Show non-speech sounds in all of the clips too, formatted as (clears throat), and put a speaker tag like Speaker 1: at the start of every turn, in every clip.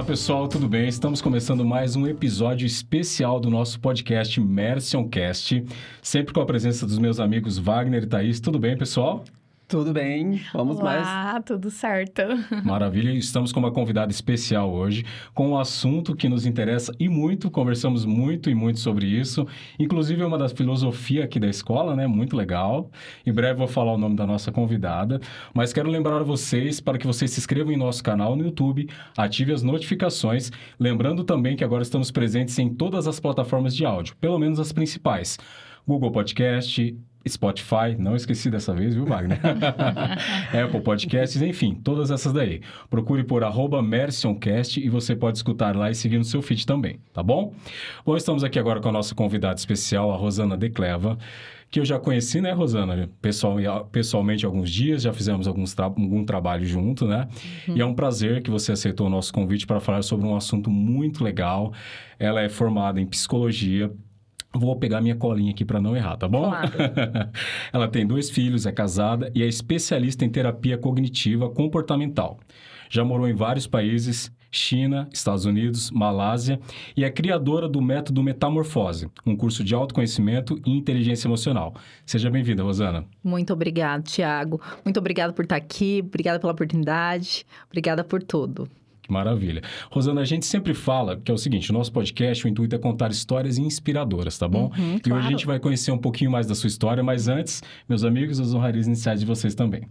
Speaker 1: Olá pessoal, tudo bem? Estamos começando mais um episódio especial do nosso podcast Mercioncast, sempre com a presença dos meus amigos Wagner e Thaís. Tudo bem, pessoal?
Speaker 2: Tudo bem, vamos
Speaker 3: Olá,
Speaker 2: mais.
Speaker 3: Ah, tudo certo. (laughs)
Speaker 1: Maravilha, estamos com uma convidada especial hoje, com um assunto que nos interessa e muito, conversamos muito e muito sobre isso, inclusive é uma das filosofias aqui da escola, né? Muito legal. Em breve vou falar o nome da nossa convidada, mas quero lembrar a vocês para que vocês se inscrevam em nosso canal no YouTube, ative as notificações, lembrando também que agora estamos presentes em todas as plataformas de áudio, pelo menos as principais. Google Podcast, Spotify, não esqueci dessa vez, viu, Wagner? (laughs) Apple Podcasts, enfim, todas essas daí. Procure por arroba Mercioncast e você pode escutar lá e seguir no seu feed também, tá bom? Bom, estamos aqui agora com a nossa convidada especial, a Rosana Decleva, que eu já conheci, né, Rosana? Pessoal, pessoalmente alguns dias, já fizemos alguns tra algum trabalho junto, né? Uhum. E é um prazer que você aceitou o nosso convite para falar sobre um assunto muito legal. Ela é formada em psicologia, Vou pegar minha colinha aqui para não errar, tá bom?
Speaker 3: Claro. (laughs)
Speaker 1: Ela tem dois filhos, é casada e é especialista em terapia cognitiva comportamental. Já morou em vários países, China, Estados Unidos, Malásia e é criadora do método Metamorfose, um curso de autoconhecimento e inteligência emocional. Seja bem-vinda, Rosana.
Speaker 3: Muito obrigada, Tiago. Muito obrigada por estar aqui, obrigada pela oportunidade, obrigada por tudo.
Speaker 1: Maravilha. Rosana, a gente sempre fala que é o seguinte: o nosso podcast, o intuito é contar histórias inspiradoras, tá bom?
Speaker 3: Uhum,
Speaker 1: e
Speaker 3: claro.
Speaker 1: hoje a gente vai conhecer um pouquinho mais da sua história, mas antes, meus amigos, as honrarias iniciais de vocês também.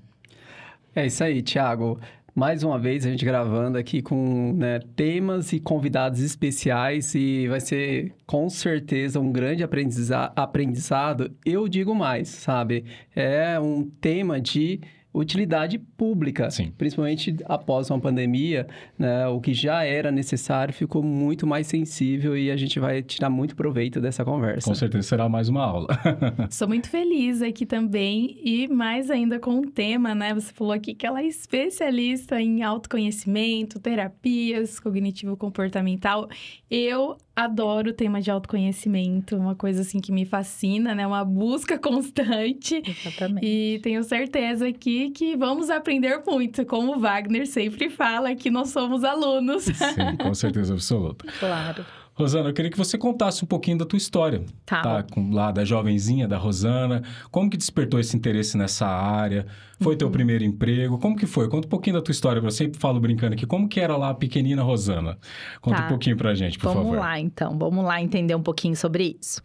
Speaker 2: É isso aí, Thiago. Mais uma vez a gente gravando aqui com né, temas e convidados especiais e vai ser com certeza um grande aprendiza aprendizado. Eu digo mais, sabe? É um tema de utilidade pública,
Speaker 1: Sim.
Speaker 2: principalmente após uma pandemia, né, o que já era necessário ficou muito mais sensível e a gente vai tirar muito proveito dessa conversa.
Speaker 1: Com certeza será mais uma aula. (laughs)
Speaker 4: Sou muito feliz aqui também e mais ainda com o tema, né? Você falou aqui que ela é especialista em autoconhecimento, terapias, cognitivo comportamental. Eu adoro o tema de autoconhecimento, uma coisa assim que me fascina, né? Uma busca (laughs) constante.
Speaker 3: Exatamente.
Speaker 4: E tenho certeza aqui que vamos aprender muito, como o Wagner sempre fala, que nós somos alunos.
Speaker 1: Sim, (laughs) com certeza absoluta.
Speaker 3: Claro.
Speaker 1: Rosana, eu queria que você contasse um pouquinho da tua história.
Speaker 3: Tá.
Speaker 1: Tá, com, lá da jovenzinha, da Rosana. Como que despertou esse interesse nessa área? Foi
Speaker 3: Uhum.
Speaker 1: teu primeiro emprego? Como que foi? Conta um pouquinho da tua história. Eu sempre falo brincando aqui. Como que era lá a pequenina Rosana? Conta
Speaker 3: Tá.
Speaker 1: um pouquinho pra gente, por
Speaker 3: vamos
Speaker 1: favor.
Speaker 3: lá, então. Vamos lá entender um pouquinho sobre isso.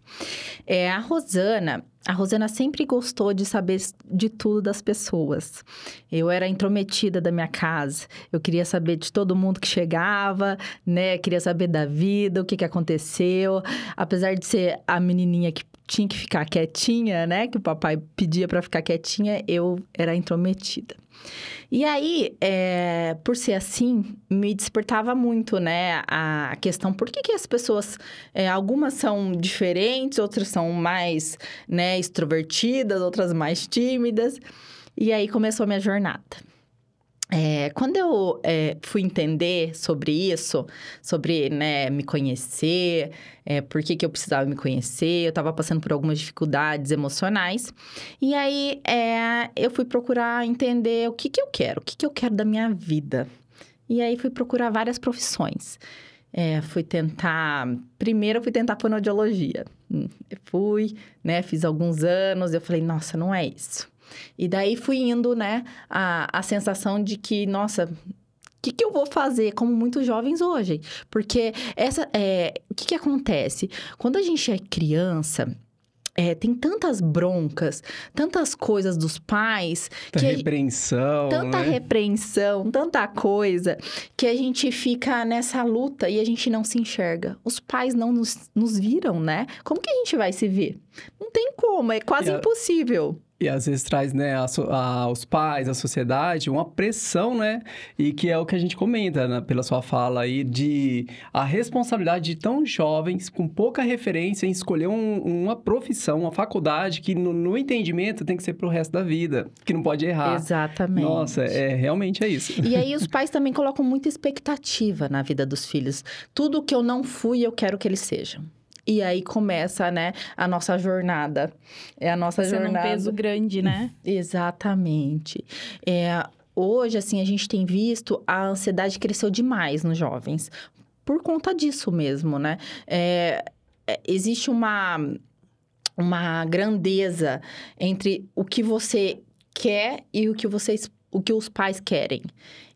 Speaker 3: É, a Rosana, a Rosana sempre gostou de saber de tudo das pessoas. Eu era intrometida da minha casa. Eu queria saber de todo mundo que chegava, né? Queria saber da vida, o que, que aconteceu. Apesar de ser a menininha que tinha que ficar quietinha, né? Que o papai pedia para ficar quietinha, eu era intrometida. E aí, é, por ser assim, me despertava muito, né, a questão por que, que as pessoas, é, algumas são diferentes, outras são mais, né, extrovertidas, outras mais tímidas. E aí começou a minha jornada. É, quando eu é, fui entender sobre isso, sobre né, me conhecer, é, por que, que eu precisava me conhecer, eu estava passando por algumas dificuldades emocionais. E aí é, eu fui procurar entender o que, que eu quero, o que, que eu quero da minha vida. E aí fui procurar várias profissões. É, fui tentar. Primeiro, eu fui tentar fonoaudiologia. Hum, fui, né? Fiz alguns anos, eu falei, nossa, não é isso. E daí fui indo, né? A, a sensação de que, nossa, o que, que eu vou fazer, como muitos jovens hoje? Porque essa. É, o que, que acontece? Quando a gente é criança. é, tem tantas broncas, tantas coisas dos pais,
Speaker 2: Tanta repreensão,
Speaker 3: tanta
Speaker 2: né?
Speaker 3: repreensão, tanta coisa, que a gente fica nessa luta e a gente não se enxerga. Os pais não nos, nos viram, né? Como que a gente vai se ver? Não tem como, é quase
Speaker 2: a-
Speaker 3: impossível.
Speaker 2: E às vezes traz, né, a a- os pais, a sociedade, uma pressão, né? E que é o que a gente comenta né, pela sua fala aí, de a responsabilidade de tão jovens, com pouca referência, em escolher um- uma profissão, uma faculdade que no, no entendimento tem que ser pro resto da vida, que não pode errar.
Speaker 3: Exatamente.
Speaker 2: Nossa, é, realmente é isso.
Speaker 3: E aí os (laughs) pais também colocam muita expectativa na vida dos filhos. Tudo que eu não fui, eu quero que eles sejam. E aí começa, né, a nossa jornada. É a nossa
Speaker 4: Sendo um
Speaker 3: jornada.
Speaker 4: peso grande, né?
Speaker 3: Exatamente. É, hoje, assim, a gente tem visto a ansiedade cresceu demais nos jovens. Por conta disso mesmo, né? É, é, existe uma, uma grandeza entre o que você quer e o que vocês o que os pais querem.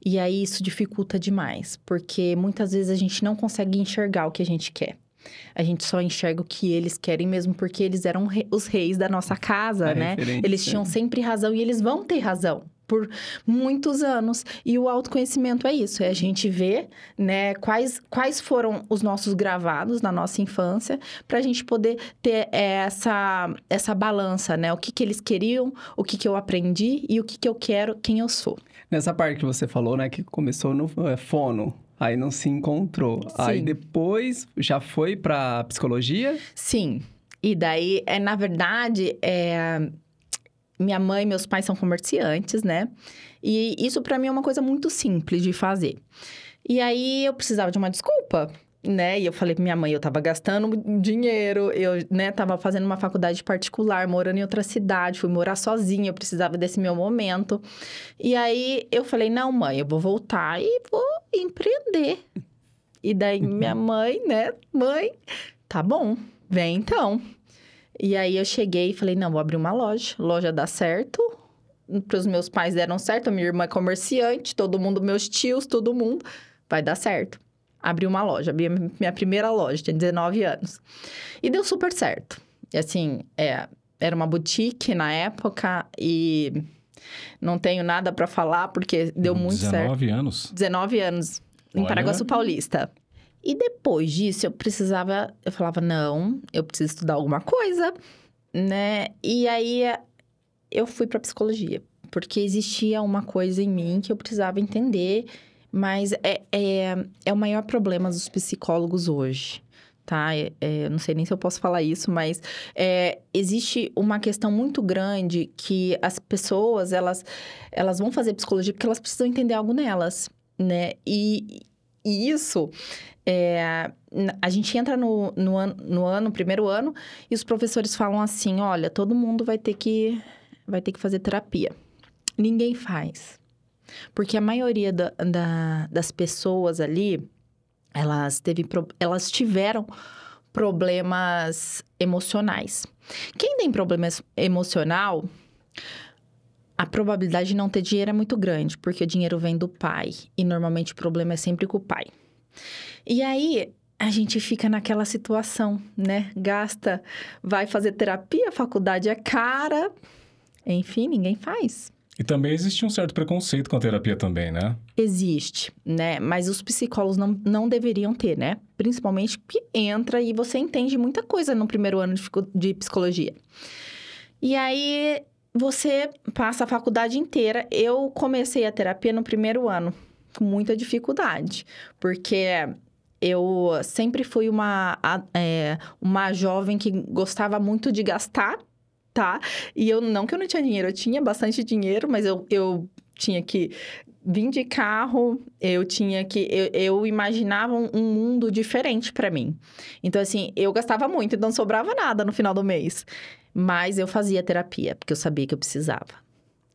Speaker 3: E aí isso dificulta demais, porque muitas vezes a gente não consegue enxergar o que a gente quer. A gente só enxerga o que eles querem mesmo porque eles eram re os reis da nossa casa,
Speaker 2: A
Speaker 3: né? Eles tinham sempre razão e eles vão ter razão por muitos anos. E o autoconhecimento é isso, é a gente ver, né, quais, quais foram os nossos gravados na nossa infância, para a gente poder ter essa, essa balança, né? O que, que eles queriam, o que, que eu aprendi e o que, que eu quero, quem eu sou.
Speaker 2: Nessa parte que você falou, né, que começou no é, fono, aí não se encontrou. Aí
Speaker 3: Sim.
Speaker 2: depois já foi pra psicologia?
Speaker 3: Sim. E daí, é, na verdade, é, minha mãe e meus pais são comerciantes, né? E isso para mim é uma coisa muito simples de fazer. E aí eu precisava de uma desculpa, né? E eu falei pra minha mãe, eu tava gastando dinheiro, eu, né, tava fazendo uma faculdade particular, morando em outra cidade, fui morar sozinha, eu precisava desse meu momento. E aí eu falei, não, mãe, eu vou voltar e vou empreender. E daí minha (laughs) mãe, né, mãe, tá bom, vem então. E aí eu cheguei e falei, não, vou abrir uma loja. Loja dá certo. Para os meus pais deram certo, minha irmã é comerciante, todo mundo, meus tios, todo mundo. Vai dar certo. Abri uma loja, abri a minha primeira loja, tinha 19 anos. E deu super certo. E assim, é, era uma boutique na época e não tenho nada para falar porque deu muito certo.
Speaker 1: 19 anos.
Speaker 3: 19 anos, em
Speaker 1: Olha.
Speaker 3: Paraguaçu Paulista. E depois disso, eu precisava... Eu falava, não, eu preciso estudar alguma coisa, né? E aí, eu fui pra psicologia. Porque existia uma coisa em mim que eu precisava entender. Mas é, é, é o maior problema dos psicólogos hoje, tá? É, é, não sei nem se eu posso falar isso, mas é, existe uma questão muito grande que as pessoas, elas, elas vão fazer psicologia porque elas precisam entender algo nelas, né? E, e isso, é, a gente entra no, no, no ano, primeiro ano, e os professores falam assim, olha, todo mundo vai ter que, vai ter que fazer terapia. Ninguém faz. Porque a maioria da, da- das pessoas ali, elas, teve, elas tiveram problemas emocionais. Quem tem problema emocional, a probabilidade de não ter dinheiro é muito grande, porque o dinheiro vem do pai. E normalmente o problema é sempre com o pai. E aí, a gente fica naquela situação, né? Gasta, vai fazer terapia, faculdade é cara. Enfim, ninguém faz.
Speaker 1: E também existe um certo preconceito com a terapia também, né?
Speaker 3: Existe, né? Mas os psicólogos não, não deveriam ter, né? Principalmente que entra e você entende muita coisa no primeiro ano de, de psicologia. E aí você passa a faculdade inteira. Eu comecei a terapia no primeiro ano, com muita dificuldade, porque eu sempre fui uma, é, uma jovem que gostava muito de gastar, tá? E eu não que eu não tinha dinheiro, eu tinha bastante dinheiro, mas eu, eu tinha que vir de carro, eu tinha que. Eu, eu imaginava um, um mundo diferente pra mim. Então, assim, eu gastava muito, então não sobrava nada no final do mês. Mas eu fazia terapia, porque eu sabia que eu precisava.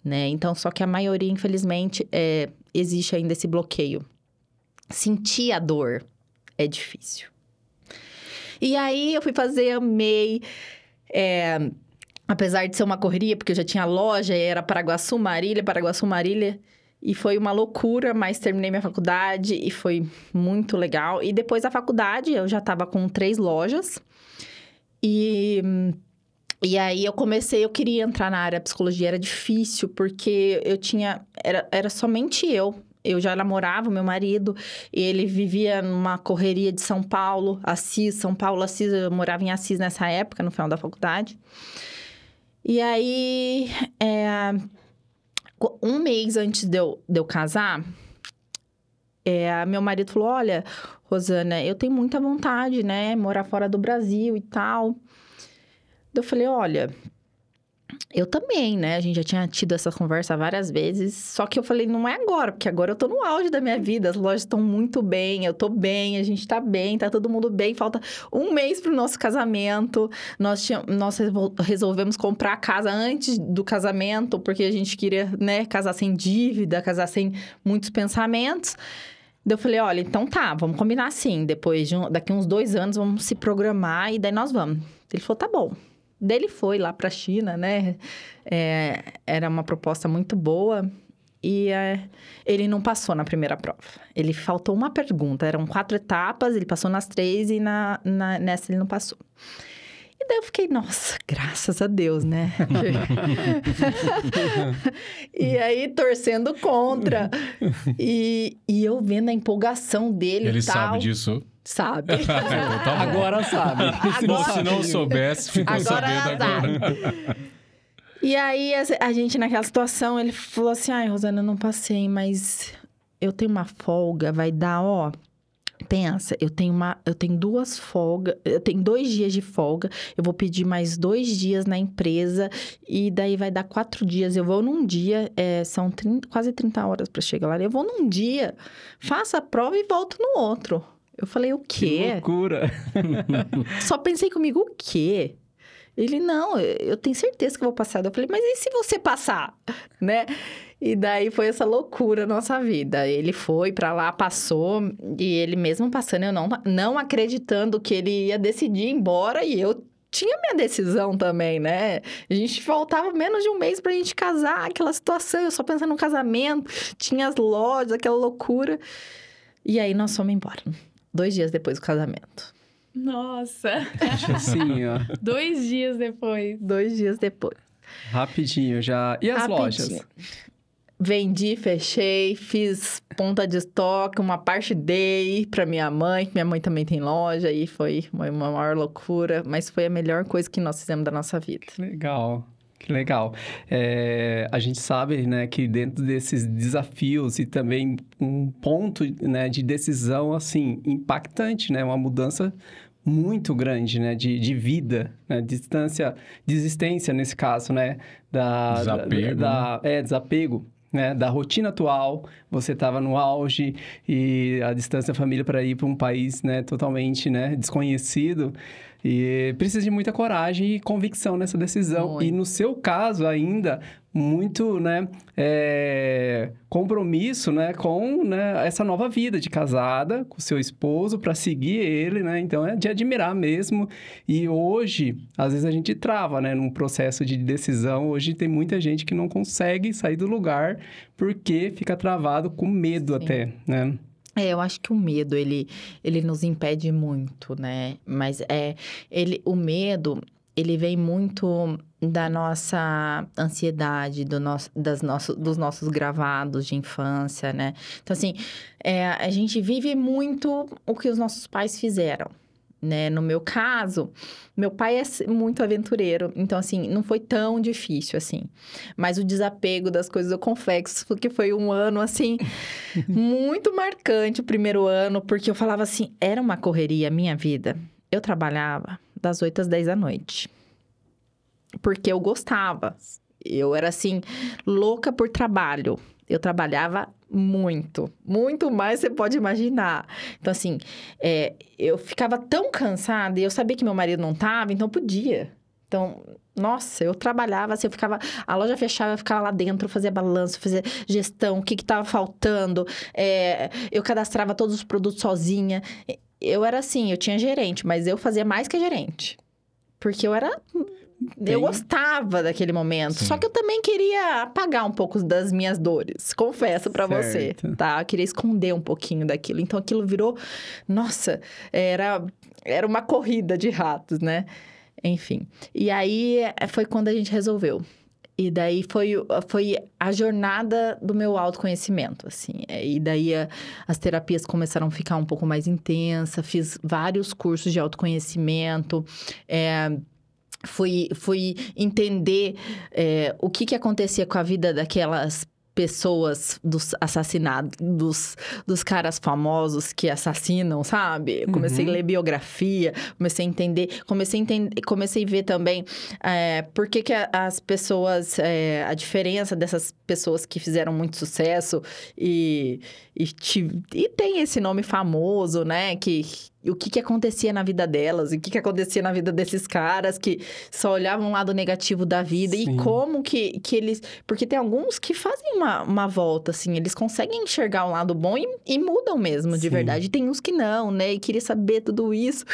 Speaker 3: Né? Então, só que a maioria, infelizmente, é, existe ainda esse bloqueio. Sentir a dor é difícil. E aí eu fui fazer, amei. É, apesar de ser uma correria, porque eu já tinha loja, era Paraguaçu, Marília, Paraguaçu, Marília. E foi uma loucura, mas terminei minha faculdade e foi muito legal. E depois da faculdade, eu já estava com três lojas. E, e aí eu comecei, eu queria entrar na área de psicologia, era difícil, porque eu tinha. Era, era somente eu. Eu já namorava meu marido, ele vivia numa correria de São Paulo, Assis, São Paulo, Assis, eu morava em Assis nessa época, no final da faculdade. E aí, é, um mês antes de eu, de eu casar, é, meu marido falou: Olha, Rosana, eu tenho muita vontade, né? Morar fora do Brasil e tal. Eu falei: Olha, eu também, né? A gente já tinha tido essa conversa várias vezes. Só que eu falei, não é agora, porque agora eu tô no auge da minha vida. As lojas estão muito bem, eu tô bem, a gente tá bem, tá todo mundo bem. Falta um mês pro nosso casamento. Nós, nós resolvemos comprar a casa antes do casamento, porque a gente queria, né, casar sem dívida, casar sem muitos pensamentos. Daí eu falei, olha, então tá, vamos combinar assim. Depois de um, daqui uns dois anos, vamos se programar e daí nós vamos. Ele falou, tá bom. Daí ele foi lá para a China, né? É, era uma proposta muito boa e é, ele não passou na primeira prova. Ele faltou uma pergunta, eram quatro etapas, ele passou nas três e na, na, nessa ele não passou. E daí eu fiquei, nossa, graças a Deus, né? (laughs) e aí, torcendo contra. E, e eu vendo a empolgação dele
Speaker 1: Ele
Speaker 3: tal.
Speaker 1: sabe disso?
Speaker 3: Sabe. (laughs)
Speaker 2: Agora sabe.
Speaker 1: Bom, se não soubesse, ficou
Speaker 3: Agora
Speaker 1: sabendo
Speaker 3: sabe.
Speaker 1: agora.
Speaker 3: E aí, a- a gente naquela situação, ele falou assim: ai, Rosana, eu não passei, mas eu tenho uma folga, vai dar, ó. Pensa, eu tenho uma, eu tenho duas folgas, eu tenho dois dias de folga, eu vou pedir mais dois dias na empresa e daí vai dar quatro dias. Eu vou num dia, é, são 30 quase 30 horas para chegar lá. Eu vou num dia, faço a prova e volto no outro. Eu falei, o
Speaker 2: Que
Speaker 3: quê?
Speaker 2: loucura. (laughs)
Speaker 3: Só pensei comigo, o quê? Ele, não, eu tenho certeza que eu vou passar. Eu falei, mas e se você passar? (laughs) Né? E daí foi essa loucura na nossa vida. Ele foi pra lá, passou, e ele mesmo passando, eu não, não acreditando que ele ia decidir ir embora, e eu tinha minha decisão também, né? A gente faltava menos de um mês pra gente casar, aquela situação, eu só pensando no casamento, tinha as lojas, aquela loucura. E aí nós fomos embora. Dois dias depois do casamento.
Speaker 4: Nossa,
Speaker 2: Assim, ó.
Speaker 4: dois dias depois.
Speaker 3: Dois dias depois.
Speaker 2: Rapidinho já. E as
Speaker 3: Rapidinho.
Speaker 2: lojas?
Speaker 3: Vendi, fechei, fiz ponta de estoque, uma parte dei pra minha mãe, que minha mãe também tem loja, e foi uma, uma maior loucura, mas foi a melhor coisa que nós fizemos da nossa vida.
Speaker 2: Que legal. Que legal. É, a gente sabe, né, que dentro desses desafios e também um ponto, né, de decisão, assim, impactante, né, uma mudança muito grande, né, de, de vida, né, distância, desistência nesse caso, né, da...
Speaker 1: Desapego,
Speaker 2: Da, é, desapego. Né, da rotina atual, você estava no auge e a distância da família para ir para um país né, totalmente né, desconhecido. E precisa de muita coragem e convicção nessa decisão.
Speaker 3: Muito.
Speaker 2: E no seu caso ainda, muito né, é, compromisso né, com né, essa nova vida de casada, com seu esposo, para seguir ele. Né? Então é de admirar mesmo. E hoje, às vezes a gente trava né, num processo de decisão. Hoje tem muita gente que não consegue sair do lugar porque fica travado com medo
Speaker 3: Sim.
Speaker 2: até. Né?
Speaker 3: É, eu acho que o medo, ele, ele nos impede muito, né? Mas é, ele, o medo, ele vem muito da nossa ansiedade, do nosso, das nosso, dos nossos gravados de infância, né? Então, assim, é, a gente vive muito o que os nossos pais fizeram. Né? No meu caso, meu pai é muito aventureiro, então assim, não foi tão difícil assim. Mas o desapego das coisas, eu confesso que foi um ano assim (laughs) muito marcante o primeiro ano, porque eu falava assim, era uma correria a minha vida. Eu trabalhava das 8 às 10 da noite. Porque eu gostava. Eu era assim, louca por trabalho. Eu trabalhava muito, muito mais você pode imaginar. Então, assim, é, eu ficava tão cansada e eu sabia que meu marido não tava, então podia. Então, nossa, eu trabalhava assim, eu ficava. A loja fechava, eu ficava lá dentro, fazia balanço, fazia gestão, o que que tava faltando. é, eu cadastrava todos os produtos sozinha. Eu era assim, eu tinha gerente, mas eu fazia mais que gerente. Porque eu era. Eu gostava daquele momento.
Speaker 1: Sim.
Speaker 3: Só que eu também queria apagar um pouco das minhas dores. Confesso pra você, tá? Eu queria esconder um pouquinho daquilo. Então aquilo virou. Nossa, era, era uma corrida de ratos, né? Enfim. E aí eh, foi quando a gente resolveu. E daí foi, foi a jornada do meu autoconhecimento, assim. É, E daí a- as terapias começaram a ficar um pouco mais intensas. Fiz vários cursos de autoconhecimento. É, fui, fui entender é, o que, que acontecia com a vida daquelas pessoas dos assassinados, dos, dos caras famosos que assassinam, sabe? Comecei
Speaker 2: Uhum.
Speaker 3: a ler biografia, comecei a entender, comecei a entender, comecei a ver também é, por que, que as pessoas, é, a diferença dessas pessoas que fizeram muito sucesso e, e, ti- e tem esse nome famoso, né? Que o que, que acontecia na vida delas, e o que, que acontecia na vida desses caras que só olhavam o lado negativo da vida
Speaker 2: Sim.
Speaker 3: e como que, que eles. Porque tem alguns que fazem uma, uma volta, assim, eles conseguem enxergar o lado bom e, e mudam mesmo, de
Speaker 2: Sim.
Speaker 3: verdade. E tem uns que não, né? E queria saber tudo isso.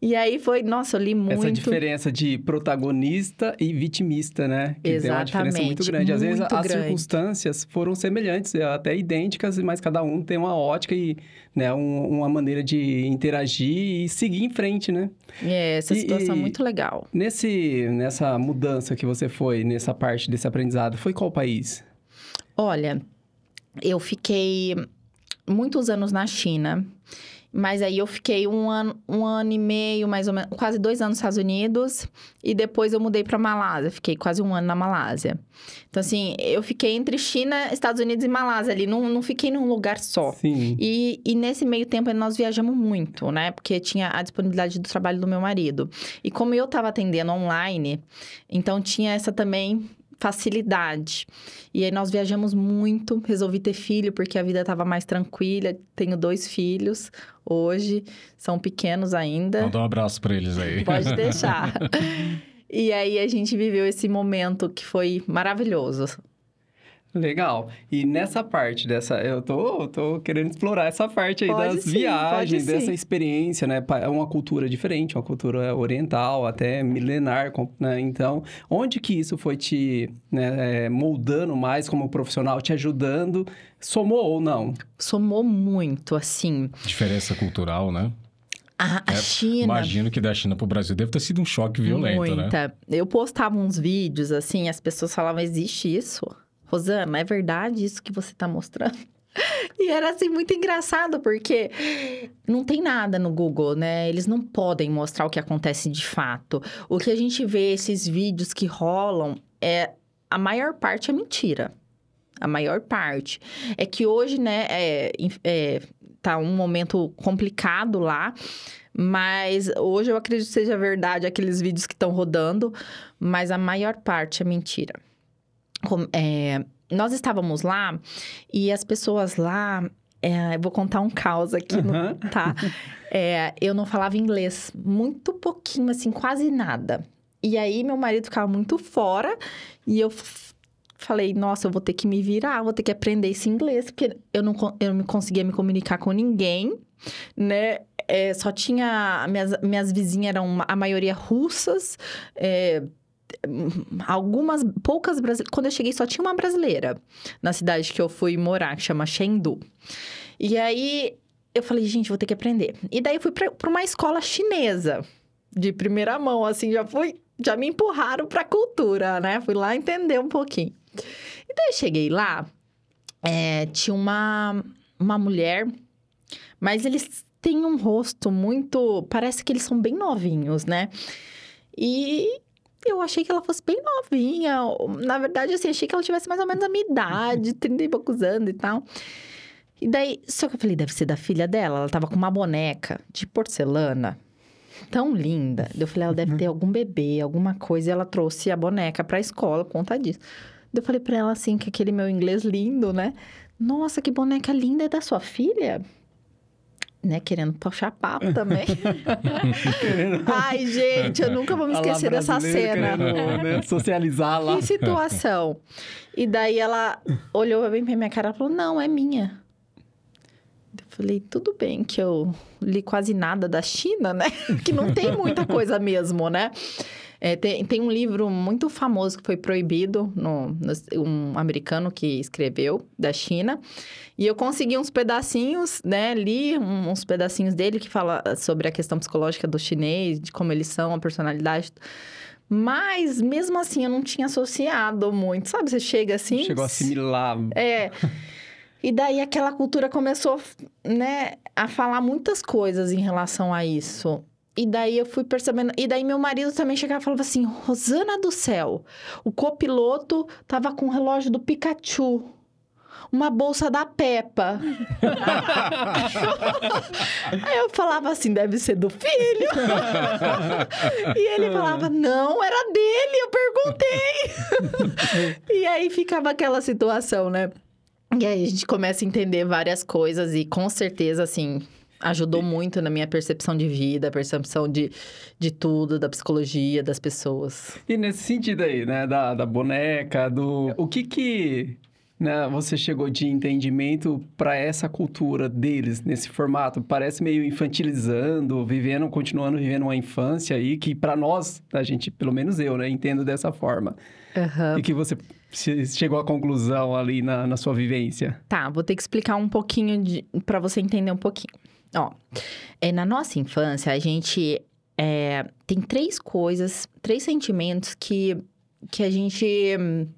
Speaker 3: E aí foi, nossa, eu li muito.
Speaker 2: Essa diferença de protagonista e vitimista, né? Que tem uma diferença muito
Speaker 3: Exatamente,
Speaker 2: grande. Às vezes
Speaker 3: muito
Speaker 2: as
Speaker 3: grande.
Speaker 2: circunstâncias foram semelhantes, até idênticas, mas cada um tem uma ótica e né, um- uma maneira de interagir e seguir em frente, né?
Speaker 3: É, essa
Speaker 2: E-
Speaker 3: situação é
Speaker 2: e-
Speaker 3: muito legal.
Speaker 2: Nesse, nessa mudança que você foi, nessa parte desse aprendizado, foi qual país?
Speaker 3: Olha, eu fiquei muitos anos na China, mas aí eu fiquei um ano, um ano e meio, mais ou menos, quase dois anos nos Estados Unidos, e depois eu mudei para Malásia, fiquei quase um ano na Malásia. Então, assim, eu fiquei entre China, Estados Unidos e Malásia ali, não, não fiquei num lugar só.
Speaker 2: Sim.
Speaker 3: E, e nesse meio tempo nós viajamos muito, né? Porque tinha a disponibilidade do trabalho do meu marido. E como eu estava atendendo online, então tinha essa também facilidade. E aí nós viajamos muito, resolvi ter filho porque a vida estava mais tranquila. Tenho dois filhos hoje, são pequenos ainda.
Speaker 1: Manda um abraço pra eles aí.
Speaker 3: Pode (laughs) deixar. e aí a gente viveu esse momento que foi maravilhoso.
Speaker 2: Legal. E nessa parte dessa, eu tô, tô querendo explorar essa parte aí
Speaker 3: Pode
Speaker 2: das
Speaker 3: sim,
Speaker 2: viagens,
Speaker 3: pode
Speaker 2: dessa
Speaker 3: sim.
Speaker 2: experiência, né? É uma cultura diferente, uma cultura oriental, até milenar, né? Então, onde que isso foi te né, é, moldando mais como profissional, te ajudando? Somou ou não?
Speaker 3: Somou muito, assim.
Speaker 1: Diferença cultural, né?
Speaker 3: A, a
Speaker 1: É,
Speaker 3: China.
Speaker 1: Imagino que da China pro Brasil deve ter sido um choque violento, né?
Speaker 3: Muita. Eu postava uns vídeos, assim, as pessoas falavam, existe isso? Rosana, é verdade isso que você tá mostrando? (laughs) E era, assim, muito engraçado, porque não tem nada no Google, né? Eles não podem mostrar o que acontece de fato. O que a gente vê, esses vídeos que rolam, é... A maior parte é mentira. A maior parte. É que hoje, né, é, é, tá um momento complicado lá, mas hoje eu acredito que seja verdade aqueles vídeos que estão rodando, mas a maior parte é mentira. Com- é, nós estávamos lá e as pessoas lá. é, eu vou contar um caos aqui, no-
Speaker 2: Aham.
Speaker 3: tá? É, eu não falava inglês, muito pouquinho, assim, quase nada. E aí, meu marido ficava muito fora e eu falei, nossa, eu vou ter que me virar, vou ter que aprender esse inglês, porque eu não, eu não conseguia me comunicar com ninguém, né? É, só tinha. Minhas, minhas vizinhas eram a maioria russas, é, algumas, poucas brasileiras. Quando eu cheguei, só tinha uma brasileira na cidade que eu fui morar, que chama Chengdu. E aí eu falei, gente, vou ter que aprender. E daí fui pra uma escola chinesa, de primeira mão, assim, já fui. Já me empurraram pra cultura, né? Fui lá entender um pouquinho. E daí eu cheguei lá, é, tinha uma, uma mulher, mas eles têm um rosto muito. Parece que eles são bem novinhos, né? E eu achei que ela fosse bem novinha. Na verdade, assim, achei que ela tivesse mais ou menos a minha idade, 30 e poucos anos e tal. E daí, só que eu falei, deve ser da filha dela. Ela tava com uma boneca de porcelana tão linda. Eu falei, ela deve ter algum bebê, alguma coisa. E ela trouxe a boneca pra escola, por conta disso. Eu falei pra ela assim, que aquele meu inglês lindo, né? Nossa, que boneca linda, é da sua filha? Né, querendo puxar papo também. (laughs) Ai, gente, eu nunca vou me esquecer dessa cena.
Speaker 2: querendo, né, socializar lá.
Speaker 3: Que situação. E daí ela olhou bem pra minha cara e falou: Não, é minha. Eu falei, tudo bem que eu li quase nada da China, né? (laughs) que não tem muita coisa mesmo, né? É, tem, tem um livro muito famoso que foi proibido, no, no- um americano que escreveu, da China. E eu consegui uns pedacinhos, né? Li uns pedacinhos dele que fala sobre a questão psicológica do chinês, de como eles são, a personalidade. Mas, mesmo assim, eu não tinha associado muito. Sabe, você chega assim...
Speaker 2: Chegou a assimilar.
Speaker 3: É. E daí aquela cultura começou, né, a falar muitas coisas em relação a isso. E daí eu fui percebendo. E daí meu marido também chegava e falava assim: Rosana do céu, o copiloto tava com o relógio do Pikachu. uma bolsa da Peppa. (laughs) Aí eu falava assim, deve ser do filho. (laughs) e ele falava, não, era dele, eu perguntei. (laughs) e aí ficava aquela situação, né? E aí a gente começa a entender várias coisas e com certeza, assim, ajudou muito na minha percepção de vida, percepção de, de tudo, da psicologia, das pessoas.
Speaker 2: E nesse sentido aí, né, da, da boneca, do... O que que né, você chegou de entendimento para essa cultura deles, nesse formato? Parece meio infantilizando, vivendo, continuando vivendo uma infância aí, que para nós, a gente, pelo menos eu, né, entendo dessa forma.
Speaker 3: Uhum.
Speaker 2: E que você chegou à conclusão ali na, na sua vivência?
Speaker 3: Tá, vou ter que explicar um pouquinho para você entender um pouquinho. Ó, é, na nossa infância, a gente é, tem três coisas, três sentimentos que, que a gente hum,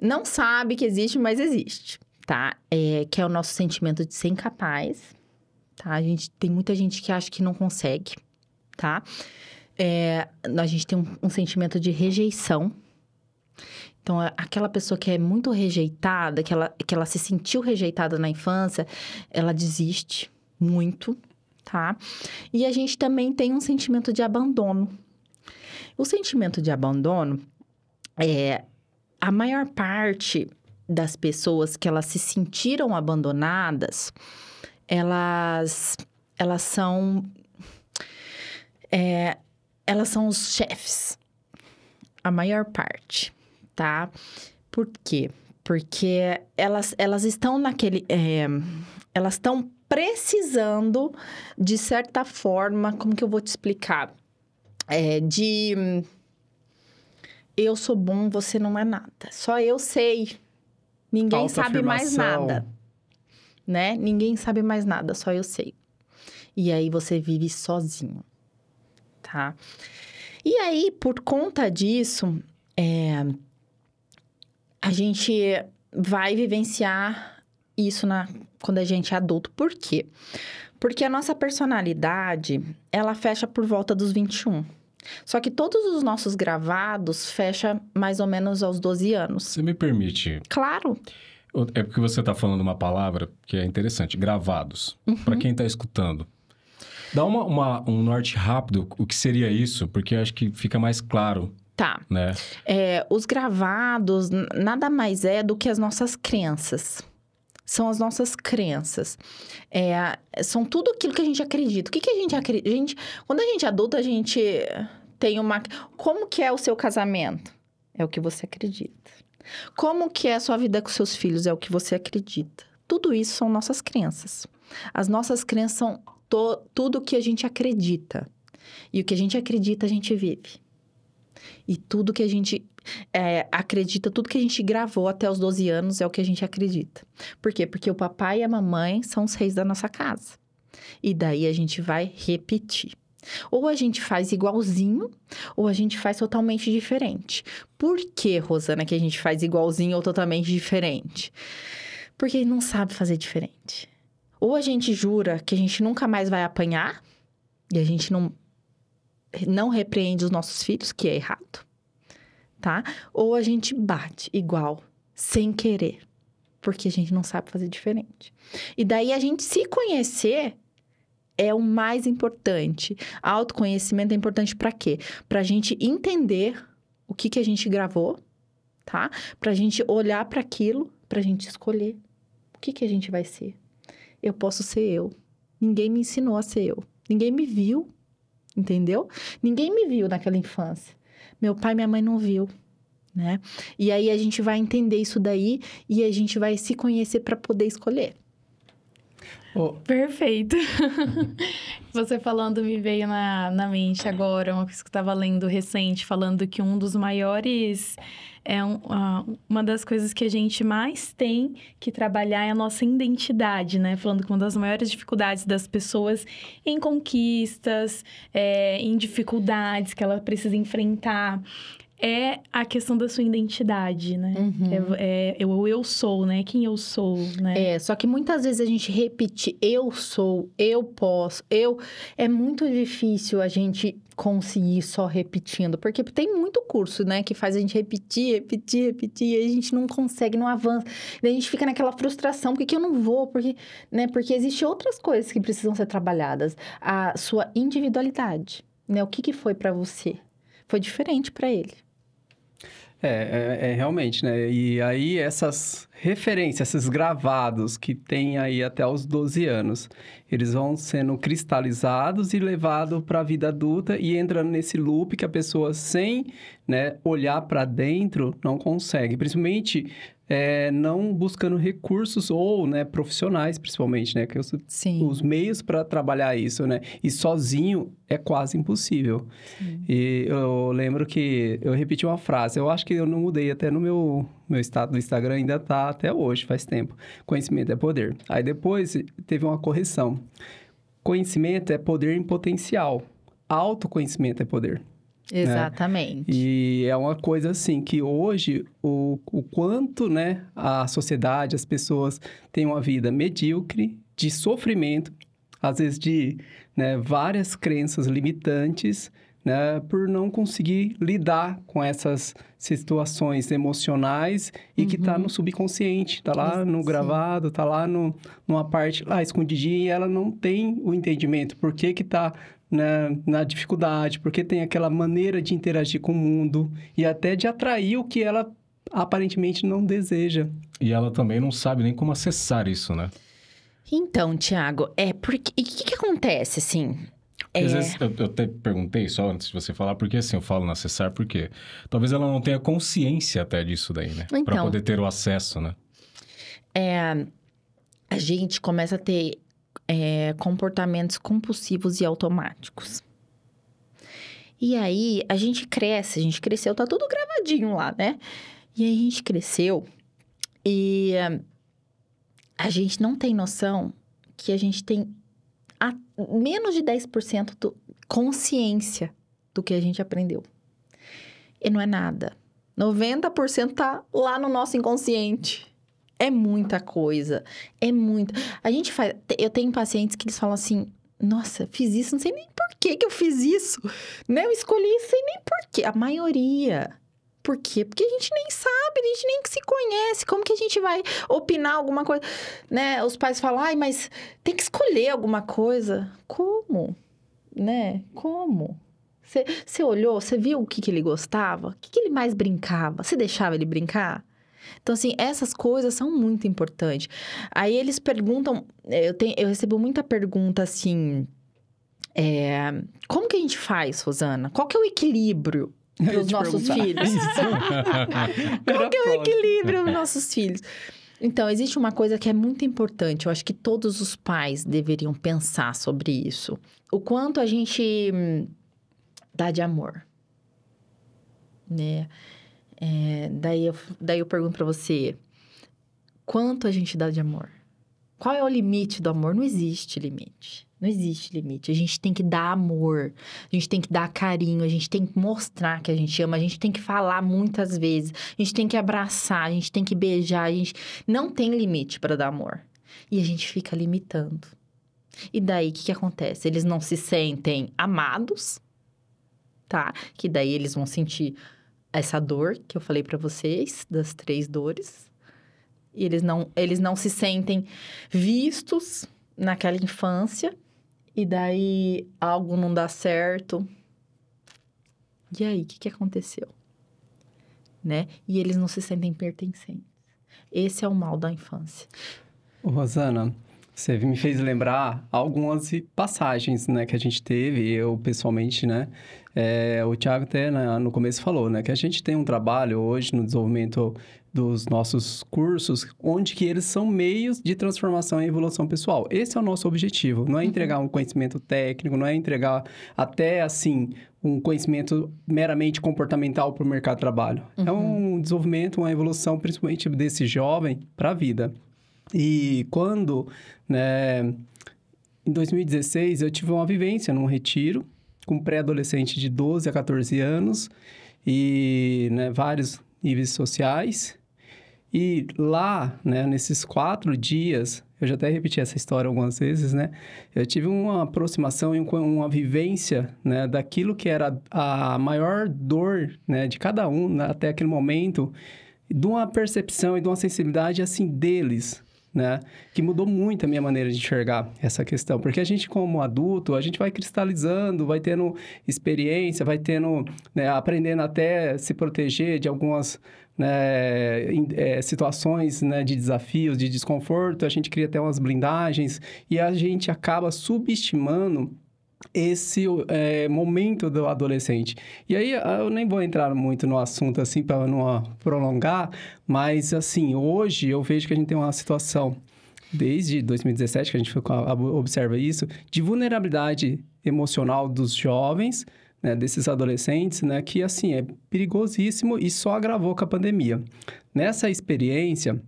Speaker 3: não sabe que existe, mas existe, tá? É, que é o nosso sentimento de ser incapaz, tá? A gente, tem muita gente que acha que não consegue, tá? É, a gente tem um, um sentimento de rejeição, então, aquela pessoa que é muito rejeitada, que ela, que ela se sentiu rejeitada na infância, ela desiste muito, tá? E a gente também tem um sentimento de abandono. O sentimento de abandono é a maior parte das pessoas que elas se sentiram abandonadas, elas elas são é, elas são os chefes. A maior parte tá? Por quê? Porque elas, elas estão naquele. É, elas estão precisando, de certa forma, como que eu vou te explicar? É, de. Eu sou bom, você não é nada. Só eu sei. Ninguém sabe mais nada. Né? Ninguém sabe mais nada, só eu sei. E aí você vive sozinho, tá? E aí, por conta disso, é, a gente vai vivenciar isso na, quando a gente é adulto. Por quê? Porque a nossa personalidade, ela fecha por volta dos 21. Só que todos os nossos gravados fecha mais ou menos aos 12 anos.
Speaker 1: Você me permite?
Speaker 3: Claro.
Speaker 1: É porque você está falando uma palavra que é interessante, gravados. Uhum. Para quem está escutando. Dá uma, uma, um norte rápido, o que seria isso? Porque acho que fica mais claro
Speaker 3: Tá.
Speaker 1: Né?
Speaker 3: É, os gravados nada mais é do que as nossas crenças. São as nossas crenças. É, são tudo aquilo que a gente acredita. O que, que a gente acredita? A gente, quando a gente é adulto, a gente tem uma. Como que é o seu casamento? É o que você acredita. Como que é a sua vida com seus filhos? É o que você acredita. Tudo isso são nossas crenças. As nossas crenças são to, tudo que a gente acredita. E o que a gente acredita, a gente vive. E tudo que a gente é, acredita, tudo que a gente gravou até os 12 anos é o que a gente acredita. Por quê? Porque o papai e a mamãe são os reis da nossa casa. E daí a gente vai repetir. Ou a gente faz igualzinho, ou a gente faz totalmente diferente. Por que, Rosana, que a gente faz igualzinho ou totalmente diferente? Porque não sabe fazer diferente. Ou a gente jura que a gente nunca mais vai apanhar, e a gente não não repreende os nossos filhos, que é errado, tá? Ou a gente bate igual, sem querer, porque a gente não sabe fazer diferente. E daí a gente se conhecer é o mais importante. Autoconhecimento é importante para quê? Para a gente entender o que, que a gente gravou, tá? Para a gente olhar para aquilo, para a gente escolher o que, que a gente vai ser. Eu posso ser eu. Ninguém me ensinou a ser eu. Ninguém me viu entendeu? Ninguém me viu naquela infância. Meu pai e minha mãe não viu, né? E aí a gente vai entender isso daí e a gente vai se conhecer para poder escolher.
Speaker 4: Oh. Perfeito. (laughs) Você falando me veio na, na mente agora uma coisa que eu estava lendo recente, falando que um dos maiores. É um, uh, uma das coisas que a gente mais tem que trabalhar é a nossa identidade, né? Falando que uma das maiores dificuldades das pessoas em conquistas, é, em dificuldades que ela precisa enfrentar, é a questão da sua identidade, né?
Speaker 3: Uhum.
Speaker 4: É, é o eu sou, né? Quem eu sou, né?
Speaker 3: É, só que muitas vezes a gente repete eu sou, eu posso, eu. É muito difícil a gente conseguir só repetindo, porque tem muito curso, né, que faz a gente repetir, repetir, repetir, e a gente não consegue, não avança. Daí a gente fica naquela frustração, porque que eu não vou, porque, né, porque existem outras coisas que precisam ser trabalhadas. A sua individualidade, né? O que que foi para você? Foi diferente para ele.
Speaker 2: É, é, é, realmente, né? E aí essas referências, esses gravados que tem aí até os 12 anos, eles vão sendo cristalizados e levados para a vida adulta e entrando nesse loop que a pessoa sem né, olhar para dentro não consegue. Principalmente é, não buscando recursos ou né, profissionais, principalmente, né? Que os,
Speaker 3: Sim.
Speaker 2: os meios para trabalhar isso, né? E sozinho é quase impossível.
Speaker 3: Sim.
Speaker 2: E eu lembro que eu repeti uma frase, eu acho que eu não mudei até no meu, meu estado do Instagram, ainda tá até hoje, faz tempo. Conhecimento é poder. Aí depois teve uma correção. Conhecimento é poder em potencial. Autoconhecimento é poder.
Speaker 3: Exatamente.
Speaker 2: E é uma coisa assim que hoje o, o quanto né, a sociedade, as pessoas têm uma vida medíocre, de sofrimento, às vezes de né, várias crenças limitantes, né, por não conseguir lidar com essas situações emocionais e que está no subconsciente, está lá no
Speaker 3: Sim.
Speaker 2: gravado, está lá no, numa parte lá escondidinha e ela não tem o entendimento por que que está na, na dificuldade, porque tem aquela maneira de interagir com o mundo e até de atrair o que ela aparentemente não deseja.
Speaker 1: E ela também não sabe nem como acessar isso, né?
Speaker 3: Então, Tiago, é porque. E o que, que acontece, assim? É,
Speaker 1: Às vezes eu, eu até perguntei só antes de você falar, porque assim, eu falo no acessar, porque talvez ela não tenha consciência até disso daí, né? Pra
Speaker 3: Então.
Speaker 1: poder ter o acesso, né?
Speaker 3: é, a gente começa a ter é, comportamentos compulsivos e automáticos. E aí, a gente cresce, a gente cresceu, tá tudo gravadinho lá, né? E aí, a gente cresceu e a gente não tem noção que a gente tem a- menos de 10% do, consciência do que a gente aprendeu. E não é nada. 90% tá lá no nosso inconsciente. É muita coisa. É muito. A gente faz. Eu tenho pacientes que eles falam assim: nossa, fiz isso, não sei nem por que que eu fiz isso. Né? Eu escolhi isso, sei nem por quê. A maioria. Por quê? Porque a gente nem sabe, a gente nem se conhece. Como que a gente vai opinar alguma coisa? Né? Os pais falam, ai, mas tem que escolher alguma coisa. Como? Né? Como? Você olhou, você viu o que, que ele gostava? O que, que ele mais brincava? Você deixava ele brincar? Então, assim, essas coisas são muito importantes. Aí eles perguntam, eh, eu, tenho, eu recebo muita pergunta assim. é, como que a gente faz, Rosana? Qual que é o equilíbrio (laughs)
Speaker 2: Eu ia
Speaker 3: para os
Speaker 2: te
Speaker 3: nossos filhos? (laughs) Qual que é o equilíbrio dos nossos filhos? Então, existe uma coisa que é muito importante. Eu acho que todos os pais deveriam pensar sobre isso. O quanto a gente hum, dá de amor. Né? É, daí, eu, daí eu pergunto pra você: quanto a gente dá de amor? Qual é o limite do amor? Não existe limite. Não existe limite. A gente tem que dar amor, a gente tem que dar carinho, a gente tem que mostrar que a gente ama, a gente tem que falar muitas vezes, a gente tem que abraçar, a gente tem que beijar, a gente não tem limite para dar amor. E a gente fica limitando. E daí o que, que acontece? Eles não se sentem amados, tá? Que daí eles vão sentir essa dor que eu falei para vocês, das três dores. E eles não, eles não se sentem vistos naquela infância. E daí algo não dá certo. E aí, o que, que aconteceu? Né? E eles não se sentem pertencentes. Esse é o mal da infância.
Speaker 2: Rosana, você me fez lembrar algumas passagens, né, que a gente teve, eu pessoalmente, né, é, o Thiago até né, no começo falou, né, que a gente tem um trabalho hoje no desenvolvimento dos nossos cursos, onde que eles são meios de transformação e evolução pessoal. Esse é o nosso objetivo, não é entregar um conhecimento técnico, não é entregar até, assim, um conhecimento meramente comportamental para o mercado de trabalho. É um desenvolvimento, uma evolução, principalmente desse jovem, para a vida. E quando, né, em 2016, eu tive uma vivência num retiro com um pré-adolescente de 12 a 14 anos e né, vários níveis sociais. E lá, né, nesses quatro dias, eu já até repeti essa história algumas vezes, né? Eu tive uma aproximação e uma vivência, né, daquilo que era a maior dor, né, de cada um né, até aquele momento, de uma percepção e de uma sensibilidade assim deles, né? Que mudou muito a minha maneira de enxergar essa questão. Porque a gente, como adulto, a gente vai cristalizando, vai tendo experiência, vai tendo, né, aprendendo até se proteger de algumas né, é, situações né, de desafios, de desconforto, a gente cria até umas blindagens e a gente acaba subestimando esse é, momento do adolescente. E aí eu nem vou entrar muito no assunto assim para não prolongar, mas assim, hoje eu vejo que a gente tem uma situação desde 2017 que a gente observa isso, de vulnerabilidade emocional dos jovens, né, desses adolescentes, né, que assim é perigosíssimo e só agravou com a pandemia. Nessa experiência,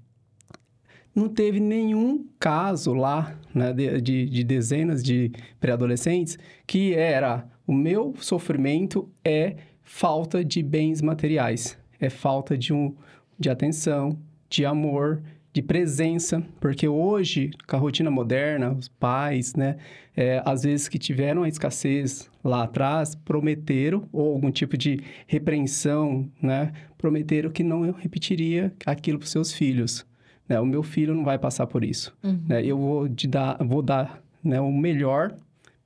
Speaker 2: não teve nenhum caso lá né, de, de, de dezenas de pré-adolescentes que era o meu sofrimento é falta de bens materiais, é falta de, um, de atenção, de amor, de presença, porque hoje, com a rotina moderna, os pais, né, é, às vezes que tiveram a escassez lá atrás, prometeram, ou algum tipo de repreensão, né, prometeram que não repetiria aquilo para os seus filhos. Né? O meu filho não vai passar por isso. Uhum. Né? Eu vou, dar, vou dar né, o melhor,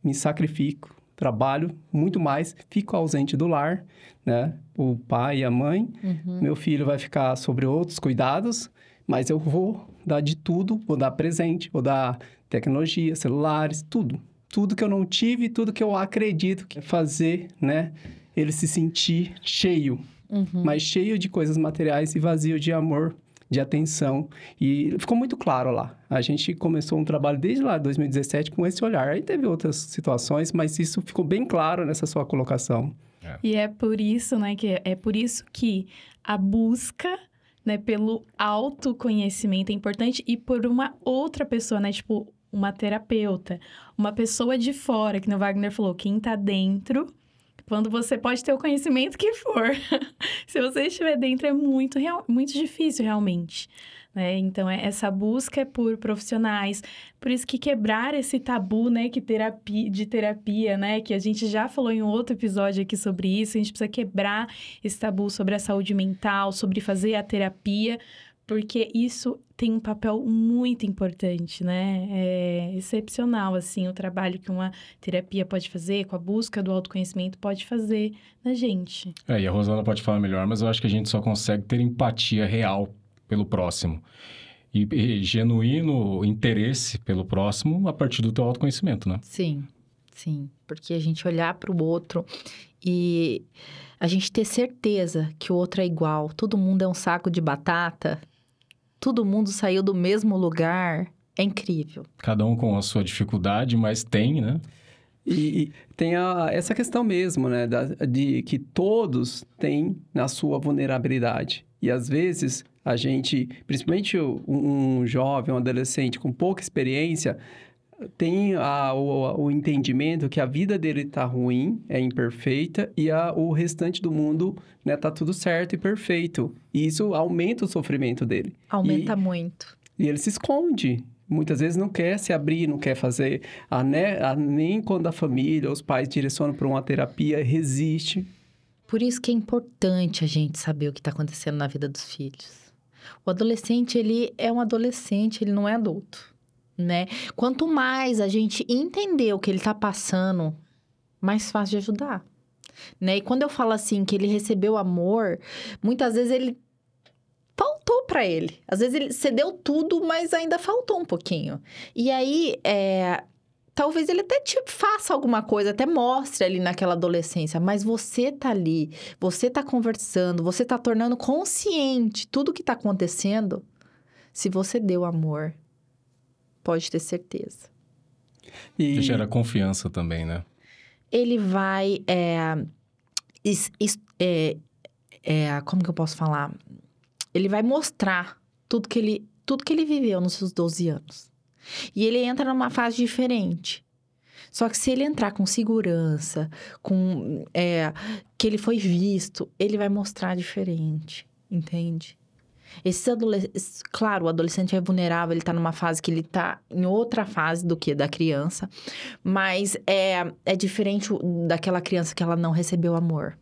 Speaker 2: me sacrifico, trabalho muito mais, fico ausente do lar, né? O pai e a mãe. Uhum. Meu filho vai ficar sobre outros cuidados, mas eu vou dar de tudo, vou dar presente, vou dar tecnologia, celulares, tudo. Tudo que eu não tive, tudo que eu acredito que é fazer, né? Ele se sentir cheio, uhum. mas cheio de coisas materiais e vazio de amor, de atenção. E ficou muito claro lá. A gente começou um trabalho desde lá, 2017, com esse olhar. Aí teve outras situações, mas isso ficou bem claro nessa sua colocação.
Speaker 4: É. E é por isso, né, que é por isso que a busca né, pelo autoconhecimento é importante e por uma outra pessoa, né, tipo, uma terapeuta, uma pessoa de fora, que no Wagner falou, quem tá dentro, quando você pode ter o conhecimento que for. (laughs) Se você estiver dentro, é muito, real, muito difícil, realmente. Né? Então, é, essa busca é por profissionais. Por isso que quebrar esse tabu, né, que terapia, de terapia, né, que a gente já falou em outro episódio aqui sobre isso, a gente precisa quebrar esse tabu sobre a saúde mental, sobre fazer a terapia, porque isso tem um papel muito importante, né? É excepcional, assim, o trabalho que uma terapia pode fazer, com a busca do autoconhecimento, pode fazer na gente.
Speaker 1: É, e a Rosana pode falar melhor, mas eu acho que a gente só consegue ter empatia real pelo próximo. E, e, genuíno interesse pelo próximo a partir do teu autoconhecimento, né?
Speaker 3: Sim, sim. Porque a gente olhar para o outro e a gente ter certeza que o outro é igual, todo mundo é um saco de batata, todo mundo saiu do mesmo lugar, é incrível.
Speaker 1: Cada um com a sua dificuldade, mas tem, né?
Speaker 2: E, e tem a, essa questão mesmo, né? Da, de que todos têm na sua vulnerabilidade. E às vezes a gente, principalmente um, jovem, um adolescente com pouca experiência, tem a, o, o, entendimento que a vida dele está ruim, é imperfeita, e a, o restante do mundo né, tá tudo certo e perfeito. E isso aumenta o sofrimento dele.
Speaker 3: Aumenta
Speaker 2: e,
Speaker 3: muito.
Speaker 2: E ele se esconde. Muitas vezes não quer se abrir, não quer fazer. A, né, a, nem quando a família, os pais direcionam para uma terapia, resiste.
Speaker 3: Por isso que é importante a gente saber o que está acontecendo na vida dos filhos. O adolescente, ele é um adolescente, ele não é adulto, né? Quanto mais a gente entender o que ele está passando, mais fácil de ajudar. Né? E quando eu falo assim que ele recebeu amor, muitas vezes ele faltou para ele. Às vezes ele cedeu tudo, mas ainda faltou um pouquinho. E aí, é, talvez ele até te faça alguma coisa, até mostre ali naquela adolescência, mas você tá ali, você tá conversando, você tá tornando consciente tudo que tá acontecendo. Se você deu amor, pode ter certeza.
Speaker 1: E gera confiança também, né?
Speaker 3: Ele vai. É, é, é, como que eu posso falar? Ele vai mostrar tudo que ele, tudo que ele viveu nos seus 12 anos. E ele entra numa fase diferente. Só que se ele entrar com segurança, com é, que ele foi visto, ele vai mostrar diferente, entende? Esse adolescente, claro, o adolescente é vulnerável, ele tá numa fase que ele tá em outra fase do que da criança, mas é, é diferente daquela criança que ela não recebeu amor.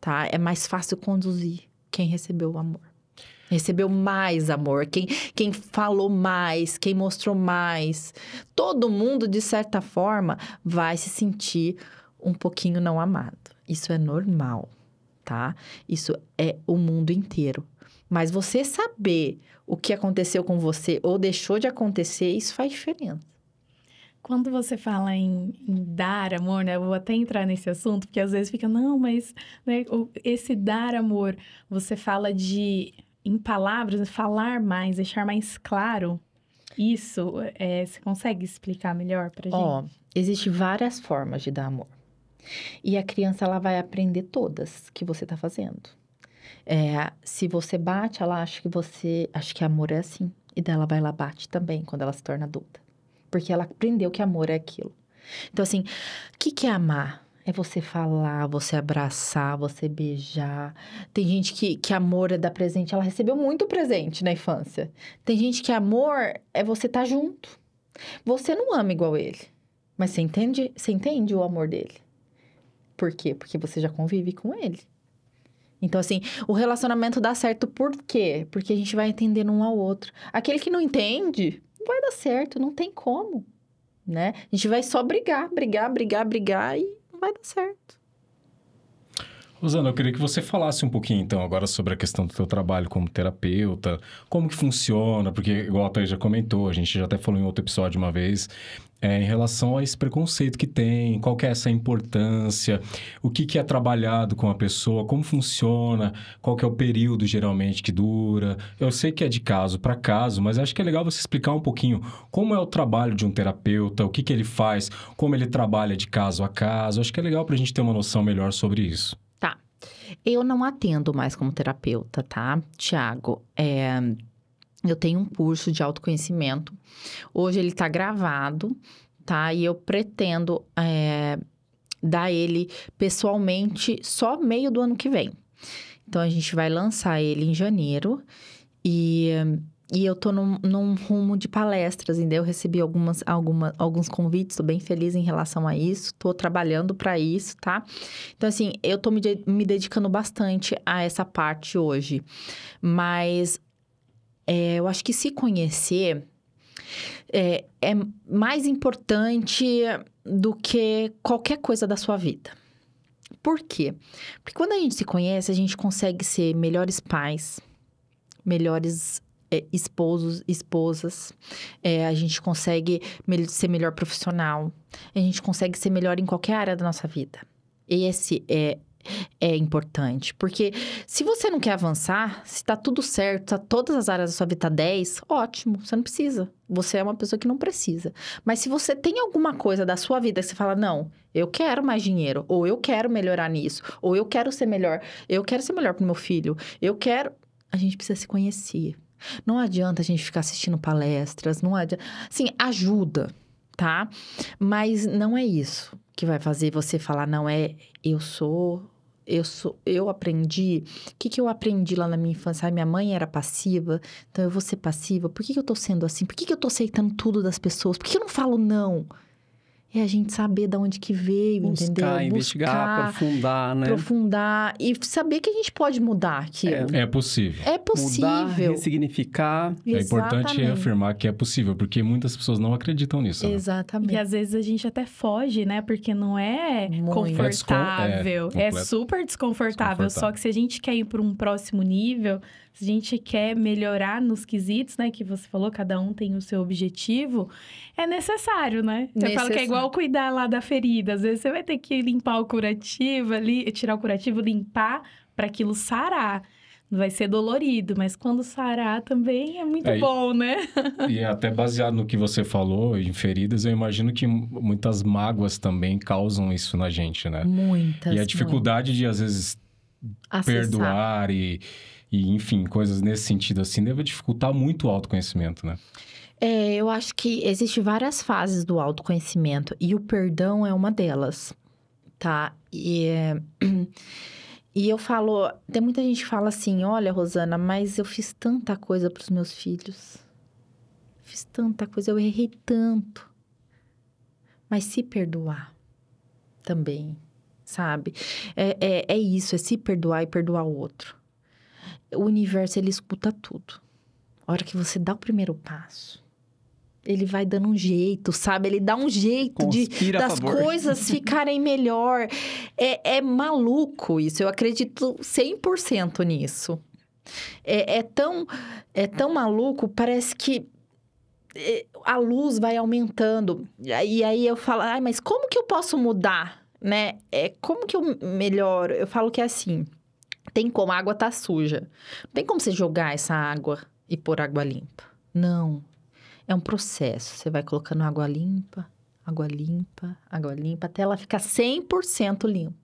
Speaker 3: Tá? É mais fácil conduzir quem recebeu o amor. Recebeu mais amor, quem, quem falou mais, quem mostrou mais. Todo mundo, de certa forma, vai se sentir um pouquinho não amado. Isso é normal, tá? Isso é o mundo inteiro. Mas você saber o que aconteceu com você ou deixou de acontecer, isso faz diferença.
Speaker 4: Quando você fala em, em, dar amor, né? Eu vou até entrar nesse assunto, porque às vezes fica, não, mas né, esse dar amor, você fala de, em palavras, falar mais, deixar mais claro. Isso, é, você consegue explicar melhor pra gente?
Speaker 3: Ó, oh, existe várias formas de dar amor. E a criança, ela vai aprender todas que você tá fazendo. É, se você bate, ela acha que você. Acha que amor é assim. E dela vai lá bate também quando ela se torna adulta. Porque ela aprendeu que amor é aquilo. Então, assim, o que, que é amar? É você falar, você abraçar, você beijar. Tem gente que, que amor é dar presente. Ela recebeu muito presente na infância. Tem gente que amor é você estar tá junto. Você não ama igual ele. Mas você entende, você entende o amor dele. Por quê? Porque você já convive com ele. Então, assim, o relacionamento dá certo por quê? Porque a gente vai entendendo um ao outro. Aquele que não entende, não vai dar certo, não tem como, né? A gente vai só brigar, brigar, brigar, brigar e não vai dar certo.
Speaker 1: Rosana, eu queria que você falasse um pouquinho, então, agora sobre a questão do teu trabalho como terapeuta, como que funciona, porque, igual a Thaís já comentou, a gente já até falou em outro episódio uma vez, é, em relação a esse preconceito que tem, qual que é essa importância, o que, que é trabalhado com a pessoa, como funciona, qual que é o período geralmente que dura. Eu sei que é de caso para caso, mas acho que é legal você explicar um pouquinho como é o trabalho de um terapeuta, o que, que ele faz, como ele trabalha de caso a caso. Acho que é legal para a gente ter uma noção melhor sobre isso.
Speaker 3: Eu não atendo mais como terapeuta, tá, Tiago? É, eu tenho um curso de autoconhecimento. Hoje ele está gravado, tá? E eu pretendo é, dar ele pessoalmente só meio do ano que vem. Então a gente vai lançar ele em janeiro e e eu tô num, num, rumo de palestras, ainda eu recebi algumas, alguma, alguns convites, tô bem feliz em relação a isso, tô trabalhando para isso, tá? Então, assim, eu tô me, me dedicando bastante a essa parte hoje. Mas é, eu acho que se conhecer é, é mais importante do que qualquer coisa da sua vida. Por quê? Porque quando a gente se conhece, a gente consegue ser melhores pais, melhores é, esposos, esposas, é, a gente consegue ser melhor profissional, a gente consegue ser melhor em qualquer área da nossa vida. Esse é, é importante, porque se você não quer avançar, se tá tudo certo, tá todas as áreas da sua vida tá 10, ótimo, você não precisa. Você é uma pessoa que não precisa. Mas se você tem alguma coisa da sua vida que você fala, não, eu quero mais dinheiro, ou eu quero melhorar nisso, ou eu quero ser melhor, eu quero ser melhor pro meu filho, eu quero. A gente precisa se conhecer. Não adianta a gente ficar assistindo palestras, não adianta. Sim, ajuda, tá? Mas não é isso que vai fazer você falar, não é eu sou eu sou, eu aprendi. O que, que eu aprendi lá na minha infância? Minha mãe era passiva, então eu vou ser passiva. Por que, que eu tô sendo assim? Por que, que eu tô aceitando tudo das pessoas? Por que, que eu não falo não? É a gente saber de onde que veio,
Speaker 2: Buscar,
Speaker 3: entendeu?
Speaker 2: investigar, Buscar, aprofundar, né?
Speaker 3: Aprofundar e saber que a gente pode mudar aquilo.
Speaker 1: É, é possível.
Speaker 3: É possível.
Speaker 2: Mudar, ressignificar.
Speaker 1: É importante afirmar que é possível, porque muitas pessoas não acreditam nisso.
Speaker 3: Né? Exatamente.
Speaker 4: E às vezes a gente até foge, né? Porque não é Muito. confortável. É, é, é super desconfortável. desconfortável. Só que se a gente quer ir para um próximo nível, se a gente quer melhorar nos quesitos, né? Que você falou, cada um tem o seu objetivo, é necessário, né? Você fala que é igual cuidar lá da ferida. Às vezes você vai ter que limpar o curativo ali, tirar o curativo, limpar para aquilo sarar. Vai ser dolorido, mas quando sarar também é muito é, bom, né? (laughs)
Speaker 1: e até baseado no que você falou, em feridas, eu imagino que muitas mágoas também causam isso na gente, né?
Speaker 3: Muitas.
Speaker 1: E a dificuldade muitas. de, às vezes, Acessar. perdoar e e enfim, coisas nesse sentido assim, deve dificultar muito o autoconhecimento, né?
Speaker 3: É, eu acho que existe várias fases do autoconhecimento e o perdão é uma delas, tá? E, é, (clears throat) e eu falo, tem muita gente que fala assim, olha, Rosana, mas eu fiz tanta coisa para os meus filhos. Fiz tanta coisa, eu errei tanto. Mas se perdoar também, sabe? É, é, é isso, é se perdoar e perdoar o outro. O universo, ele escuta tudo. A hora que você dá o primeiro passo, ele vai dando um jeito, sabe? Ele dá um jeito de das coisas (laughs) ficarem melhor. É, é maluco isso. Eu acredito 100% nisso. É, é, tão, é tão maluco, parece que é, a luz vai aumentando. E aí eu falo, ai, mas como que eu posso mudar, né? É, como que eu melhoro? Eu falo que é assim, tem como, a água tá suja. Não tem como você jogar essa água e pôr água limpa. Não, é um processo. Você vai colocando água limpa, água limpa, água limpa, até ela ficar 100% limpa.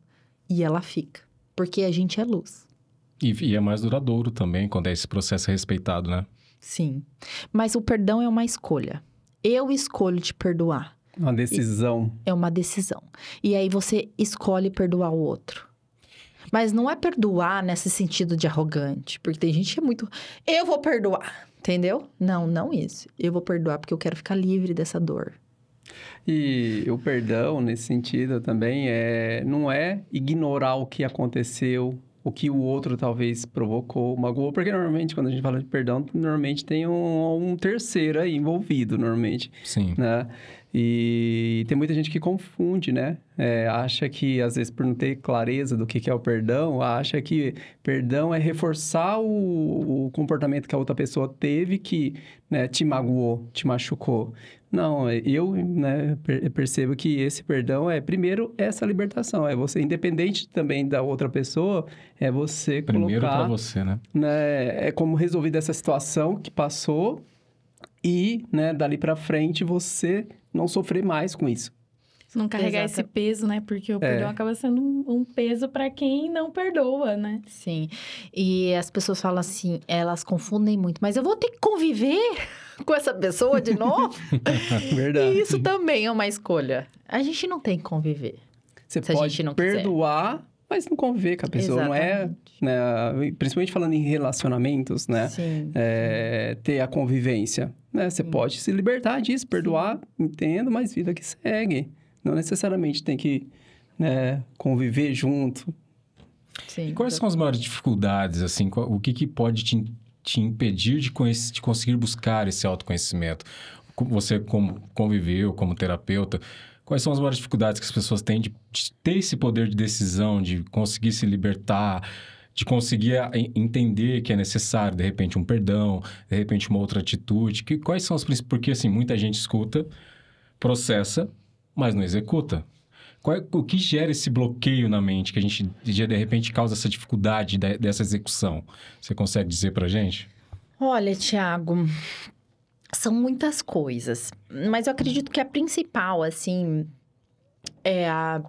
Speaker 3: E ela fica, porque a gente é luz.
Speaker 1: E, e, é mais duradouro também, quando é esse processo respeitado, né?
Speaker 3: Sim. Mas o perdão é uma escolha. Eu escolho te perdoar.
Speaker 2: Uma decisão.
Speaker 3: É uma decisão. E aí você escolhe perdoar o outro. Mas não é perdoar nesse sentido de arrogante, porque tem gente que é muito. Eu vou perdoar. Entendeu? Não, não isso. Eu vou perdoar porque eu quero ficar livre dessa dor.
Speaker 2: E o perdão, nesse sentido, também é não é ignorar o que aconteceu, o que o outro talvez provocou, magoou, porque normalmente quando a gente fala de perdão, normalmente tem um, um terceiro aí envolvido, normalmente.
Speaker 1: Sim.
Speaker 2: Né? E tem muita gente que confunde, né? É, acha que, às vezes, por não ter clareza do que, que é o perdão, acha que perdão é reforçar o, o comportamento que a outra pessoa teve que né, te magoou, te machucou. Não, eu né, percebo que esse perdão é, primeiro, essa libertação. É você, independente também da outra pessoa, é você
Speaker 1: primeiro
Speaker 2: colocar...
Speaker 1: Primeiro para você, né?
Speaker 2: né? É como resolver dessa situação que passou e, né, dali para frente, você não sofrer mais com isso.
Speaker 4: Não carregar Exato. esse peso, né? Porque o perdão é. acaba sendo um, um peso para quem não perdoa, né?
Speaker 3: Sim. E as pessoas falam assim, elas confundem muito, mas eu vou ter que conviver (laughs) com essa pessoa de novo? (laughs)
Speaker 2: Verdade.
Speaker 3: E isso também é uma escolha. A gente não tem que conviver.
Speaker 2: Você pode perdoar, quiser. mas não conviver com a pessoa. Exatamente. Não é, né, principalmente falando em relacionamentos, né?
Speaker 3: Sim.
Speaker 2: É, ter a convivência. Né? Você Sim. pode se libertar disso, perdoar, Sim. entendo, mas vida que segue. Não necessariamente tem que né, conviver junto.
Speaker 1: Sim. E quais são as maiores dificuldades, assim? O que, que pode te, te impedir de, de conseguir buscar esse autoconhecimento? Você como conviveu, como terapeuta, quais são as maiores dificuldades que as pessoas têm de, de ter esse poder de decisão, de conseguir se libertar, de conseguir entender que é necessário, de repente, um perdão, de repente, uma outra atitude. Que, quais são as principais... Porque, assim, muita gente escuta, processa, mas não executa. Qual é, o que gera esse bloqueio na mente que a gente, de repente, causa essa dificuldade de, dessa execução? Você consegue dizer pra gente?
Speaker 3: Olha, Tiago, são muitas coisas. Mas eu acredito que a principal, assim, é a...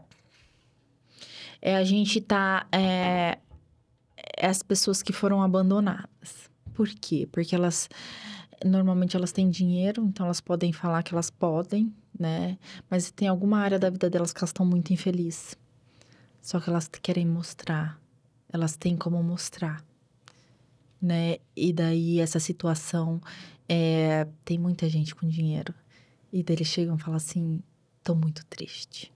Speaker 3: É a gente tá... É, é as pessoas que foram abandonadas. Por quê? Porque elas normalmente elas têm dinheiro, então elas podem falar que elas podem, né? Mas tem alguma área da vida delas que elas estão muito infelizes. Só que elas querem mostrar. Elas têm como mostrar, né? E daí essa situação é, tem muita gente com dinheiro e daí eles chegam e falam assim: "Tô muito triste".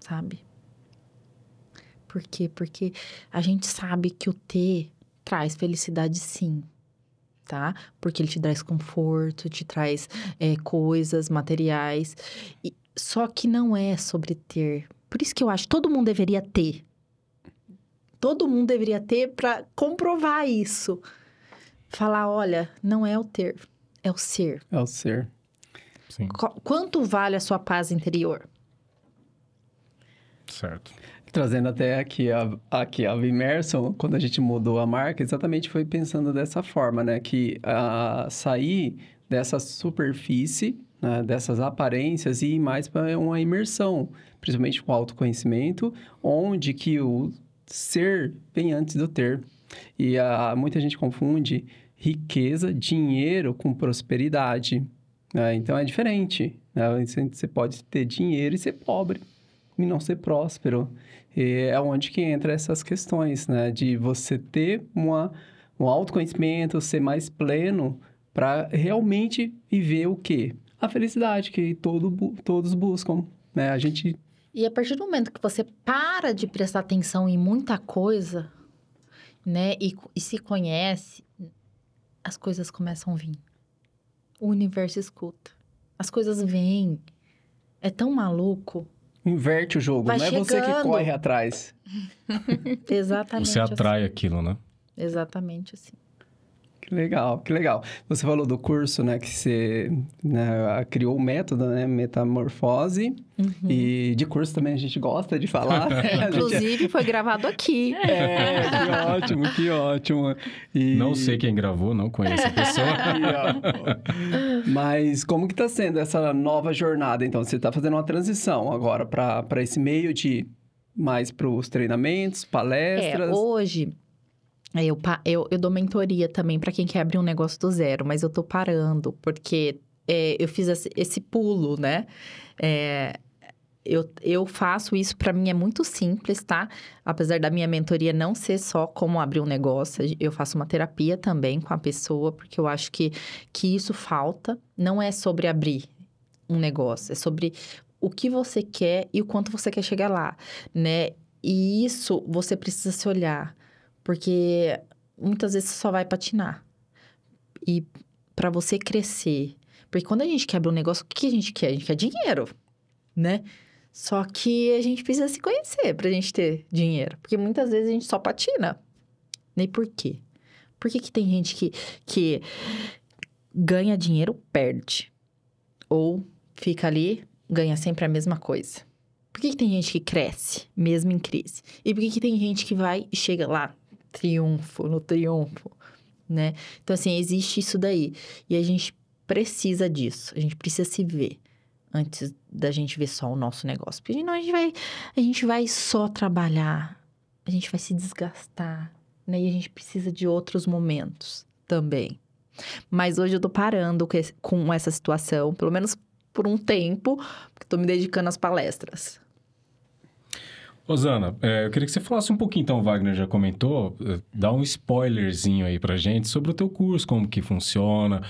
Speaker 3: Sabe? Por quê? Porque a gente sabe que o ter traz felicidade sim, tá? Porque ele te traz conforto, te traz é, coisas, materiais. E, só que não é sobre ter. Por isso que eu acho que todo mundo deveria ter. Todo mundo deveria ter para comprovar isso. Falar, olha, não é o ter, é o ser.
Speaker 2: É o ser.
Speaker 1: Sim.
Speaker 3: Qu quanto vale a sua paz interior?
Speaker 1: Certo.
Speaker 2: Trazendo até aqui a, aqui a Vimerson, quando a gente mudou a marca, exatamente foi pensando dessa forma, né? Que a, sair dessa superfície, né? dessas aparências e ir mais para uma imersão, principalmente com autoconhecimento, onde que o ser vem antes do ter. E a, muita gente confunde riqueza, dinheiro com prosperidade. Né? Então é diferente. Né? Você pode ter dinheiro e ser pobre e não ser próspero. E é onde que entra essas questões, né? De você ter uma, um autoconhecimento, ser mais pleno para realmente viver o quê? A felicidade que todo, todos buscam, né? A gente...
Speaker 3: E a partir do momento que você para de prestar atenção em muita coisa, né? E, e se conhece, as coisas começam a vir. O universo escuta. As coisas vêm. É tão maluco.
Speaker 2: Inverte o jogo,
Speaker 3: Vai
Speaker 2: não é você que
Speaker 3: chegando.
Speaker 2: corre atrás. (laughs)
Speaker 3: Exatamente.
Speaker 1: Você atrai
Speaker 3: assim.
Speaker 1: aquilo, né?
Speaker 3: Exatamente assim.
Speaker 2: Que legal, que legal. Você falou do curso, né, que você né, criou o método, né, metamorfose.
Speaker 3: Uhum.
Speaker 2: E de curso também a gente gosta de falar. (laughs) né? Gente-
Speaker 3: Inclusive, foi gravado aqui. (laughs)
Speaker 2: É, que ótimo, que ótimo. E-
Speaker 1: Não sei quem gravou, não conheço a pessoa. (laughs)
Speaker 2: Ó. Mas como que tá sendo essa nova jornada? Então, você tá fazendo uma transição agora para esse meio de mais para os treinamentos,
Speaker 3: É,
Speaker 2: palestras.
Speaker 3: hoje é, eu, pa- eu, eu dou mentoria também para quem quer abrir um negócio do zero, mas eu tô parando, porque é, eu fiz esse, esse pulo, né? É, eu, eu faço isso, para mim é muito simples, tá? Apesar da minha mentoria não ser só como abrir um negócio, eu faço uma terapia também com a pessoa, porque eu acho que, que isso falta. Não é sobre abrir um negócio, é sobre o que você quer e o quanto você quer chegar lá, né? E isso você precisa se olhar, porque muitas vezes você só vai patinar. E para você crescer, porque quando a gente quebra um negócio, o que a gente quer? A gente quer dinheiro, né? Só que a gente precisa se conhecer pra gente ter dinheiro, porque muitas vezes a gente só patina. Nem por quê? Por que, que tem gente que, que ganha dinheiro, perde? Ou fica ali, ganha sempre a mesma coisa? Por que, que tem gente que cresce, mesmo em crise? E por que, que tem gente que vai e chega lá, triunfo, no triunfo, né? Então, assim, existe isso daí. E a gente precisa disso. A gente precisa se ver antes da gente ver só o nosso negócio. Porque senão a gente vai, a gente vai só trabalhar, a gente vai se desgastar, né? E a gente precisa de outros momentos também. Mas hoje eu tô parando com, essa situação, pelo menos por um tempo, porque tô me dedicando às palestras.
Speaker 1: Rosana, é, eu queria que você falasse um pouquinho, então, o Wagner já comentou, eh, dá um spoilerzinho aí pra gente sobre o teu curso, como que funciona,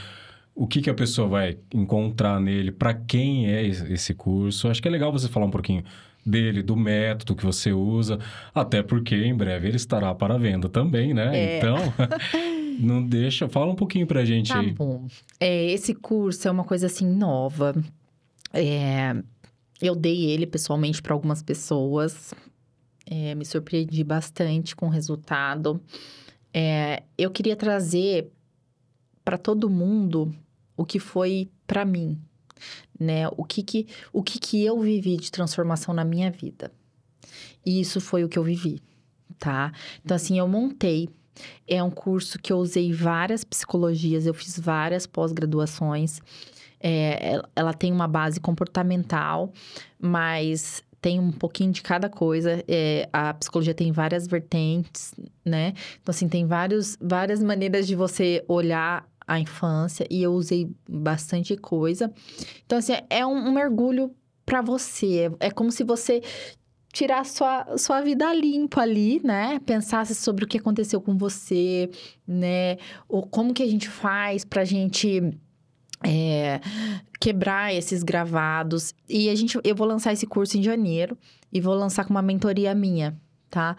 Speaker 1: o que que a pessoa vai encontrar nele, pra quem é es- esse curso. Acho que é legal você falar um pouquinho dele, do método que você usa, até porque em breve ele estará para venda também, né?
Speaker 3: É.
Speaker 1: Então, (laughs) não deixa, fala um pouquinho pra gente
Speaker 3: Tá
Speaker 1: aí.
Speaker 3: bom. É, esse curso é uma coisa assim nova. É, eu dei ele pessoalmente para algumas pessoas. É, me surpreendi bastante com o resultado. É, eu queria trazer para todo mundo o que foi para mim, né? O que que, o que que eu vivi de transformação na minha vida. E isso foi o que eu vivi, tá? Então, assim, eu montei é um curso que eu usei várias psicologias, eu fiz várias pós-graduações. É, ela- tem uma base comportamental, mas tem um pouquinho de cada coisa. É, a psicologia tem várias vertentes, né? Então, assim, tem vários, várias maneiras de você olhar a infância e eu usei bastante coisa. Então, assim, é um, um mergulho para você. É como se você tirar sua, sua vida limpa ali, né? Pensasse sobre o que aconteceu com você, né? Ou como que a gente faz pra gente é, quebrar esses gravados. E a gente, eu vou lançar esse curso em janeiro e vou lançar com uma mentoria minha, tá?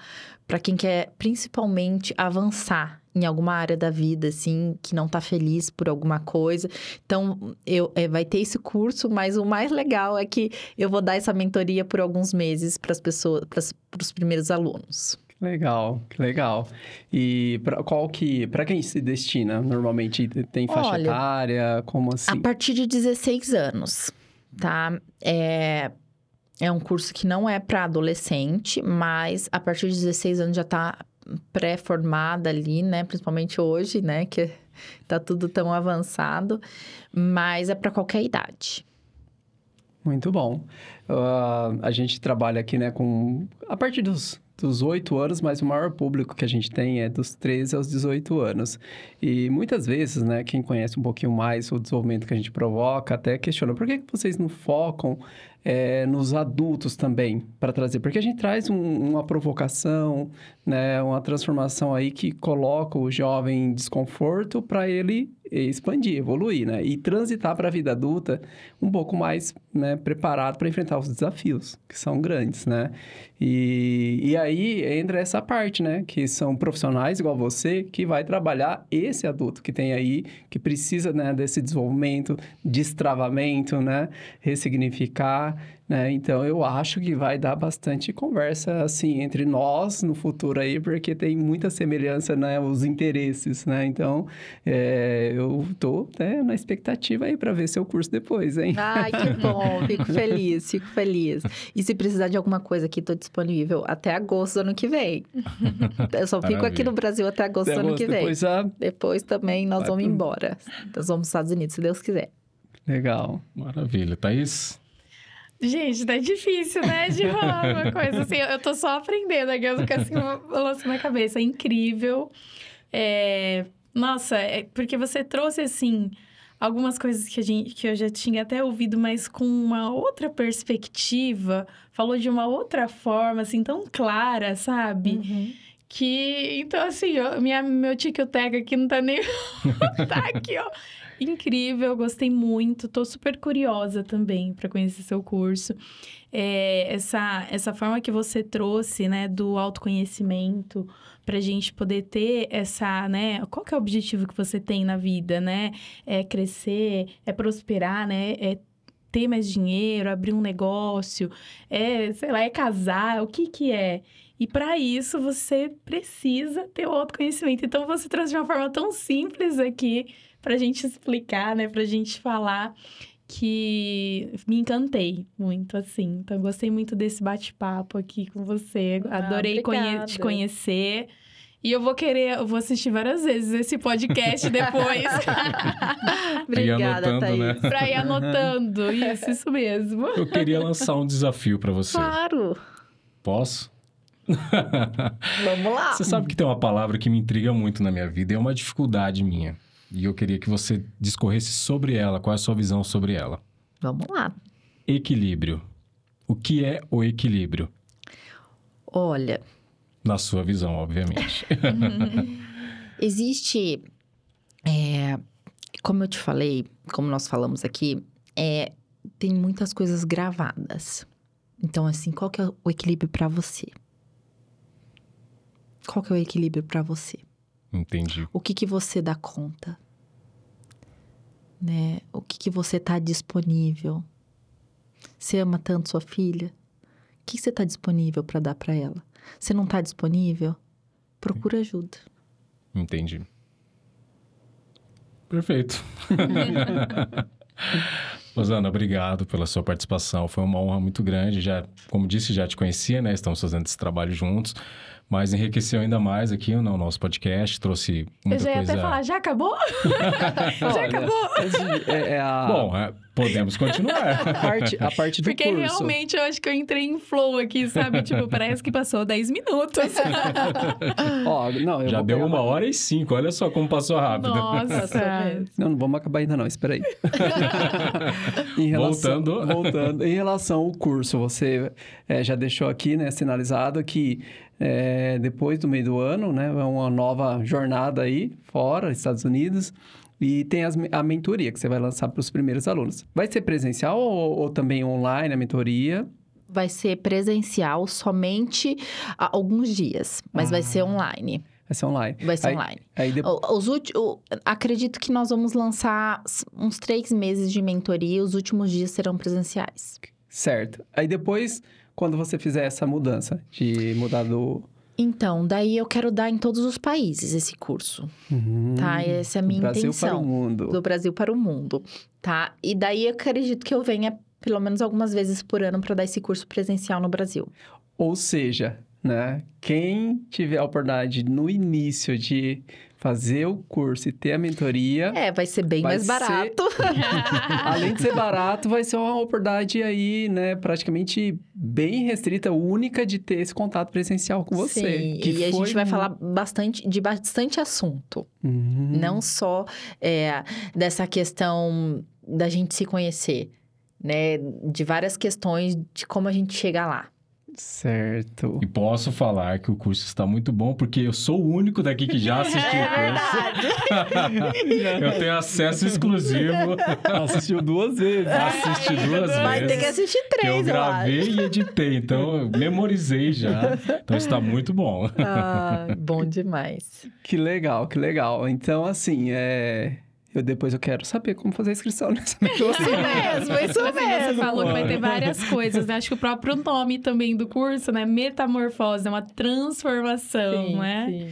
Speaker 3: Pra quem quer principalmente avançar em alguma área da vida, assim, que não tá feliz por alguma coisa. Então, eu, é, vai ter esse curso, mas o mais legal é que eu vou dar essa mentoria por alguns meses para as pessoas, para os primeiros alunos.
Speaker 2: Legal, que legal. E pra, qual que, para quem se destina normalmente? Tem faixa
Speaker 3: Olha,
Speaker 2: etária? Como
Speaker 3: A
Speaker 2: assim?
Speaker 3: partir de 16 anos, tá? É, é um curso que não é para adolescente, mas a partir de 16 anos já tá pré-formada ali, né? Principalmente hoje, né? Que (laughs) tá tudo tão avançado. Mas é para qualquer idade.
Speaker 2: Muito bom. Ah, a gente trabalha aqui, né, com... A partir dos dos 8 anos, mas o maior público que a gente tem é dos 13 aos 18 anos. E muitas vezes, né, quem conhece um pouquinho mais o desenvolvimento que a gente provoca, até questiona, por que, que vocês não focam é, nos adultos também para trazer? Porque a gente traz um, uma provocação, né, uma transformação aí que coloca o jovem em desconforto para ele expandir, evoluir, né? E transitar para a vida adulta um pouco mais né, preparado para enfrentar os desafios, que são grandes, né? E, e aí entra essa parte, né? Que são profissionais igual você que vai trabalhar esse adulto que tem aí, que precisa né, desse desenvolvimento, destravamento, né? Ressignificar né? Então, eu acho que vai dar bastante conversa, assim, entre nós no futuro aí, porque tem muita semelhança, né? Os interesses, né? Então, é, eu tô né, na expectativa aí para ver seu curso depois, hein?
Speaker 3: Ai, que (laughs) bom. Fico feliz, fico feliz. E se precisar de alguma coisa aqui, tô disponível até agosto do ano que vem. (laughs) Eu só fico
Speaker 1: Maravilha.
Speaker 3: aqui no Brasil até agosto do ano que vem.
Speaker 2: Depois, ah,
Speaker 3: Depois também nós
Speaker 2: Vai
Speaker 3: vamos
Speaker 2: pro-
Speaker 3: embora. Nós vamos para os Estados Unidos, se Deus quiser.
Speaker 2: legal.
Speaker 1: Maravilha. Thaís?
Speaker 4: Gente, tá difícil, né? De (laughs) falar uma coisa assim. Eu tô só aprendendo aqui, eu fico assim, balançando na cabeça. É incrível. É... Nossa, é porque você trouxe, assim, algumas coisas que, a gente, que eu já tinha até ouvido, mas com uma outra perspectiva. Falou de uma outra forma, assim, tão clara, sabe? Que, então, assim, eu- minha, meu tic-tac aqui não tá nem... (laughs) tá aqui, ó. Incrível, gostei muito. Tô super curiosa também para conhecer seu curso. É, essa, essa forma que você trouxe, né, do autoconhecimento, pra gente poder ter essa, né, qual que é o objetivo que você tem na vida, né? É crescer, é prosperar, né? É ter mais dinheiro, abrir um negócio, é, sei lá, é casar, o que que é? E para isso você precisa ter o autoconhecimento. Então você trouxe de uma forma tão simples aqui pra gente explicar, né, pra gente falar que me encantei muito assim. Então gostei muito desse bate-papo aqui com você.
Speaker 3: Ah,
Speaker 4: Adorei conhe- te conhecer. E eu vou querer, eu vou assistir várias vezes esse podcast depois. (laughs) (laughs)
Speaker 3: Obrigada,
Speaker 1: anotando,
Speaker 3: Thaís.
Speaker 1: né?
Speaker 4: pra ir anotando. Isso, isso mesmo.
Speaker 1: Eu queria lançar um desafio para você.
Speaker 3: Claro.
Speaker 1: Posso?
Speaker 3: Vamos lá.
Speaker 1: Você sabe que tem uma palavra que me intriga muito na minha vida e é uma dificuldade minha. E eu queria que você discorresse sobre ela. Qual é a sua visão sobre ela?
Speaker 3: Vamos lá.
Speaker 1: Equilíbrio. O que é o equilíbrio?
Speaker 3: Olha,
Speaker 1: Na sua visão, obviamente. (laughs) (laughs)
Speaker 3: existe. é, como eu te falei, como nós falamos aqui, é, tem muitas coisas gravadas. Então, assim, qual que é o equilíbrio para você? Qual que é o equilíbrio para você?
Speaker 1: Entendi.
Speaker 3: O que que você dá conta? Né? O que que você tá disponível? Você ama tanto sua filha? O que que você tá disponível para dar para ela? Você não tá disponível? Procura ajuda.
Speaker 1: Entendi. Perfeito. (laughs) Rosana, obrigado pela sua participação. Foi uma honra muito grande. Já, como disse, já te conhecia, né? Estamos fazendo esse trabalho juntos. Mas enriqueceu ainda mais aqui no nosso podcast. Trouxe
Speaker 4: Eu
Speaker 1: muita
Speaker 4: já ia
Speaker 1: coisa.
Speaker 4: até falar, já acabou? (laughs) já
Speaker 2: Olha,
Speaker 4: acabou?
Speaker 2: esse- É, é a,
Speaker 1: Bom, é, podemos continuar.
Speaker 2: a parte, a parte do
Speaker 4: Porque
Speaker 2: curso.
Speaker 4: realmente eu acho que eu entrei em flow aqui, sabe? Tipo, parece que passou 10 minutos. (laughs)
Speaker 2: Ó, não, eu
Speaker 1: Já deu uma
Speaker 2: mais-
Speaker 1: hora e cinco. Olha só como passou rápido.
Speaker 4: Nossa.
Speaker 2: Não, não vamos acabar ainda não, espera aí. (laughs) Em relação-
Speaker 1: Voltando.
Speaker 2: Voltando. Em relação ao curso, você eh, já deixou aqui, né, sinalizado que eh, depois do meio do ano, né, é uma nova jornada aí, fora, Estados Unidos, e tem as- a mentoria que você vai lançar para os primeiros alunos. Vai ser presencial ou, ou também online a mentoria?
Speaker 3: Vai ser presencial somente há alguns dias, mas vai ser
Speaker 2: Ah.
Speaker 3: online.
Speaker 2: Vai ser online.
Speaker 3: Vai ser
Speaker 2: Aí-
Speaker 3: online.
Speaker 2: Aí depois...
Speaker 3: Os o- acredito que nós vamos lançar uns três meses de mentoria, os últimos dias serão presenciais.
Speaker 2: Certo. Aí depois, quando você fizer essa mudança de mudar do...
Speaker 3: Então, daí eu quero dar em todos os países esse curso, tá? Essa é a minha
Speaker 2: Hum, Brasil
Speaker 3: intenção.
Speaker 2: para o mundo.
Speaker 3: Do Brasil para o mundo, tá? E daí eu acredito que eu venha pelo menos algumas vezes por ano para dar esse curso presencial no Brasil.
Speaker 2: Ou seja, né, quem tiver a oportunidade no início de fazer o curso e ter a mentoria,
Speaker 3: É, vai ser bem
Speaker 2: Vai
Speaker 3: mais
Speaker 2: ser-
Speaker 3: barato. (laughs)
Speaker 2: além de ser barato, vai ser uma oportunidade aí, né, praticamente bem restrita, única de ter esse contato presencial com você.
Speaker 3: Sim,
Speaker 2: que
Speaker 3: e a
Speaker 2: foi
Speaker 3: gente vai falar bastante de bastante assunto.
Speaker 2: Uhum.
Speaker 3: Não só é, dessa questão da gente se conhecer, né? De várias questões de como a gente chega lá.
Speaker 2: Certo.
Speaker 1: E posso falar que o curso está muito bom, porque eu sou o único daqui que já (laughs) assistiu o curso. (laughs) eu tenho acesso exclusivo. (laughs)
Speaker 2: Assistiu duas vezes.
Speaker 1: Assisti duas
Speaker 3: Vai ter
Speaker 1: vezes.
Speaker 3: que assistir
Speaker 1: que eu
Speaker 3: três, eu, acho.
Speaker 1: gravei e editei, então eu memorizei já. Então está muito bom.
Speaker 3: Ah, bom demais.
Speaker 2: Que legal, que legal. Então, assim, é... Eu depois eu quero saber como fazer a inscrição (laughs) nessa
Speaker 3: Isso mesmo, isso
Speaker 4: Assim, você
Speaker 3: mesmo.
Speaker 4: falou que vai ter várias coisas, né? Acho que o próprio nome também do curso, né? Metamorfose, é uma transformação,
Speaker 3: Sim,
Speaker 4: né?
Speaker 3: sim.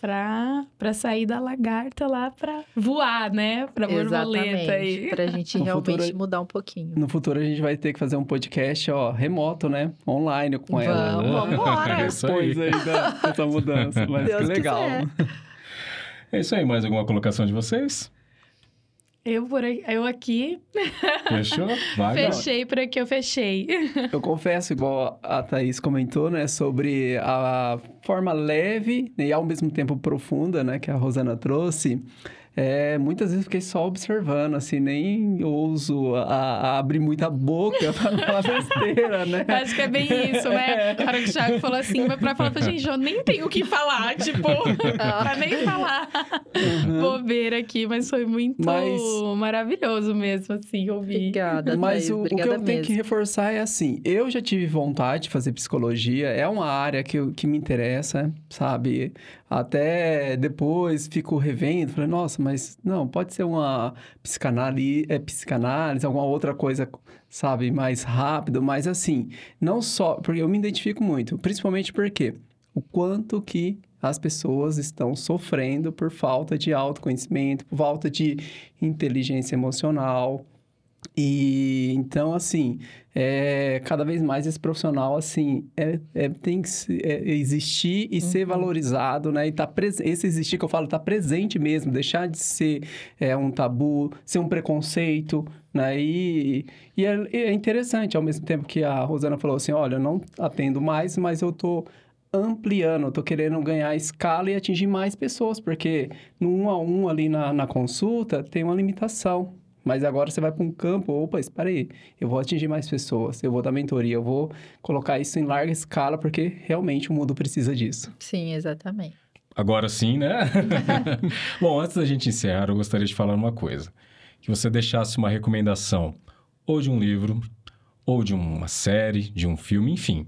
Speaker 4: Pra, pra sair da lagarta lá pra voar, né? Pra borboleta aí.
Speaker 3: Exatamente. Pra gente
Speaker 2: No
Speaker 3: realmente
Speaker 2: futuro-
Speaker 3: mudar um pouquinho.
Speaker 2: No futuro a gente vai ter que fazer um podcast, ó, remoto, né? Online com ela.
Speaker 3: Vamos, (laughs) vamos embora.
Speaker 2: Depois aí da- dessa mudança. Mas
Speaker 3: Deus
Speaker 2: que legal.
Speaker 3: quiser.
Speaker 1: É isso aí, mais alguma colocação de vocês?
Speaker 4: Eu, por aí, eu aqui,
Speaker 1: Fechou? Vai, (laughs)
Speaker 4: fechei por aqui, eu fechei. (laughs)
Speaker 2: Eu confesso, igual a Thaís comentou, né? Sobre a forma leve né, e ao mesmo tempo profunda, né? Que a Rosana trouxe. É, muitas vezes fiquei só observando, assim, nem ouso a, a abrir muita boca (laughs) pra falar besteira, né?
Speaker 4: Acho que é bem isso, né? A hora que o Thiago falou assim, mas pra falar pra gente, eu nem tenho o que falar, (laughs) tipo, pra nem falar bobeira aqui, mas foi muito
Speaker 2: Mas-
Speaker 4: maravilhoso mesmo, assim, ouvir.
Speaker 3: Obrigada,
Speaker 2: Mas
Speaker 3: Thaís.
Speaker 2: o, o que eu tenho que
Speaker 3: mesmo.
Speaker 2: reforçar é assim, eu já tive vontade de fazer psicologia, é uma área que, eu- que me interessa, sabe? Até depois fico revendo, falei, nossa, mas não, pode ser uma psicanálise, é, psicanálise, alguma outra coisa, sabe, mais rápido, mas assim, não só, porque eu me identifico muito, principalmente porque o quanto que as pessoas estão sofrendo por falta de autoconhecimento, por falta de inteligência emocional, e então, assim, é, cada vez mais esse profissional, assim, é, é- tem que é, existir e ser valorizado, né? E tá esse existir que eu falo, tá presente mesmo, deixar de ser é, um tabu, ser um preconceito, né? E, e é, é interessante, ao mesmo tempo que a Rosana falou assim, olha, eu não atendo mais, mas eu tô ampliando, eu tô querendo ganhar escala e atingir mais pessoas, porque no um a um ali na, na consulta tem uma limitação. Mas agora você vai para um campo, opa, espera aí, eu vou atingir mais pessoas, eu vou dar mentoria, eu vou colocar isso em larga escala, porque realmente o mundo precisa disso.
Speaker 3: Sim, exatamente.
Speaker 1: Agora sim, né? (laughs) Bom, antes da gente encerrar, eu gostaria de falar uma coisa. Que você deixasse uma recomendação, ou de um livro, ou de uma série, de um filme, enfim.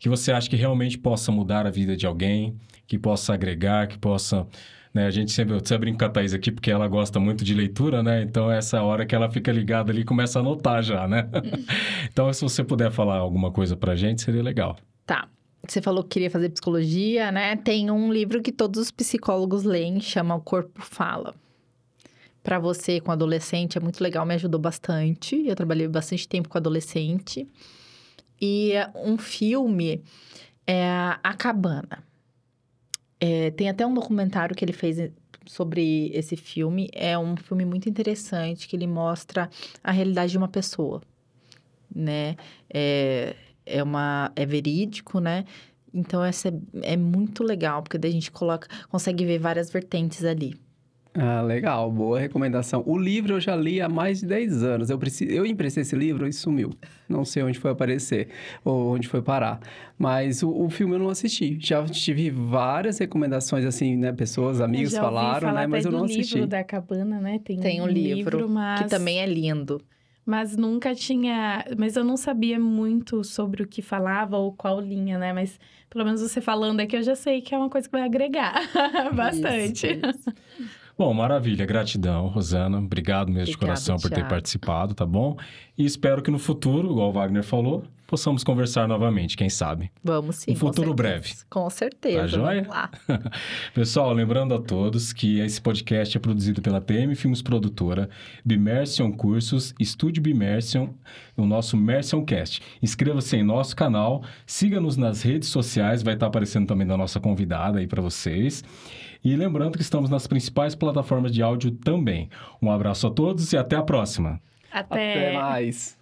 Speaker 1: Que você acha que realmente possa mudar a vida de alguém, que possa agregar, que possa... Né? A gente sempre, sempre brinco com a Thaís aqui, porque ela gosta muito de leitura, né? Então, essa é a hora que ela fica ligada ali e começa a anotar já, né? (laughs) então, se você puder falar alguma coisa pra gente, seria legal.
Speaker 3: Tá. Você falou que queria fazer psicologia, né? Tem um livro que todos os psicólogos leem, chama O Corpo Fala. Para você, com adolescente, é muito legal, me ajudou bastante. Eu trabalhei bastante tempo com adolescente. E é um filme é A Cabana. É, tem até um documentário que ele fez sobre esse filme. É um filme muito interessante, que ele mostra a realidade de uma pessoa, né? É, é, uma, é verídico, né? Então, essa é, é muito legal, porque daí a gente coloca, consegue ver várias vertentes ali.
Speaker 2: Ah, legal, boa recomendação. O livro eu já li há mais de 10 anos. Eu, preci... eu emprestei esse livro e sumiu. Não sei onde foi aparecer ou onde foi parar. Mas o, o filme eu não assisti. Já tive várias recomendações, assim, né? Pessoas, amigos
Speaker 4: já
Speaker 2: falaram,
Speaker 4: falar
Speaker 2: né? Mas eu não
Speaker 4: do
Speaker 2: assisti.
Speaker 4: livro da cabana, né? Tem,
Speaker 3: Tem um livro,
Speaker 4: mas...
Speaker 3: Que também é lindo.
Speaker 4: Mas nunca tinha. Mas eu não sabia muito sobre o que falava ou qual linha, né? Mas pelo menos você falando aqui, eu já sei que é uma coisa que vai agregar (laughs) bastante.
Speaker 3: Isso, isso.
Speaker 1: Bom, maravilha. Gratidão, Rosana. Obrigado mesmo de
Speaker 3: Obrigada,
Speaker 1: coração por ter
Speaker 3: Thiago.
Speaker 1: participado, tá bom? E espero que no futuro, igual o Wagner falou, possamos conversar novamente, quem sabe.
Speaker 3: Vamos sim.
Speaker 1: Um
Speaker 3: com
Speaker 1: futuro
Speaker 3: certeza.
Speaker 1: breve.
Speaker 3: Com certeza.
Speaker 1: Tá joia?
Speaker 3: Vamos lá. (laughs)
Speaker 1: Pessoal, lembrando a todos que esse podcast é produzido pela TM Filmes Produtora, Bimersion Cursos, Estúdio Bimersion o nosso Mersion Cast. Inscreva-se em nosso canal, siga-nos nas redes sociais, vai estar aparecendo também da nossa convidada aí para vocês. E lembrando que estamos nas principais plataformas de áudio também. Um abraço a todos e até a próxima.
Speaker 4: Até,
Speaker 2: Até mais.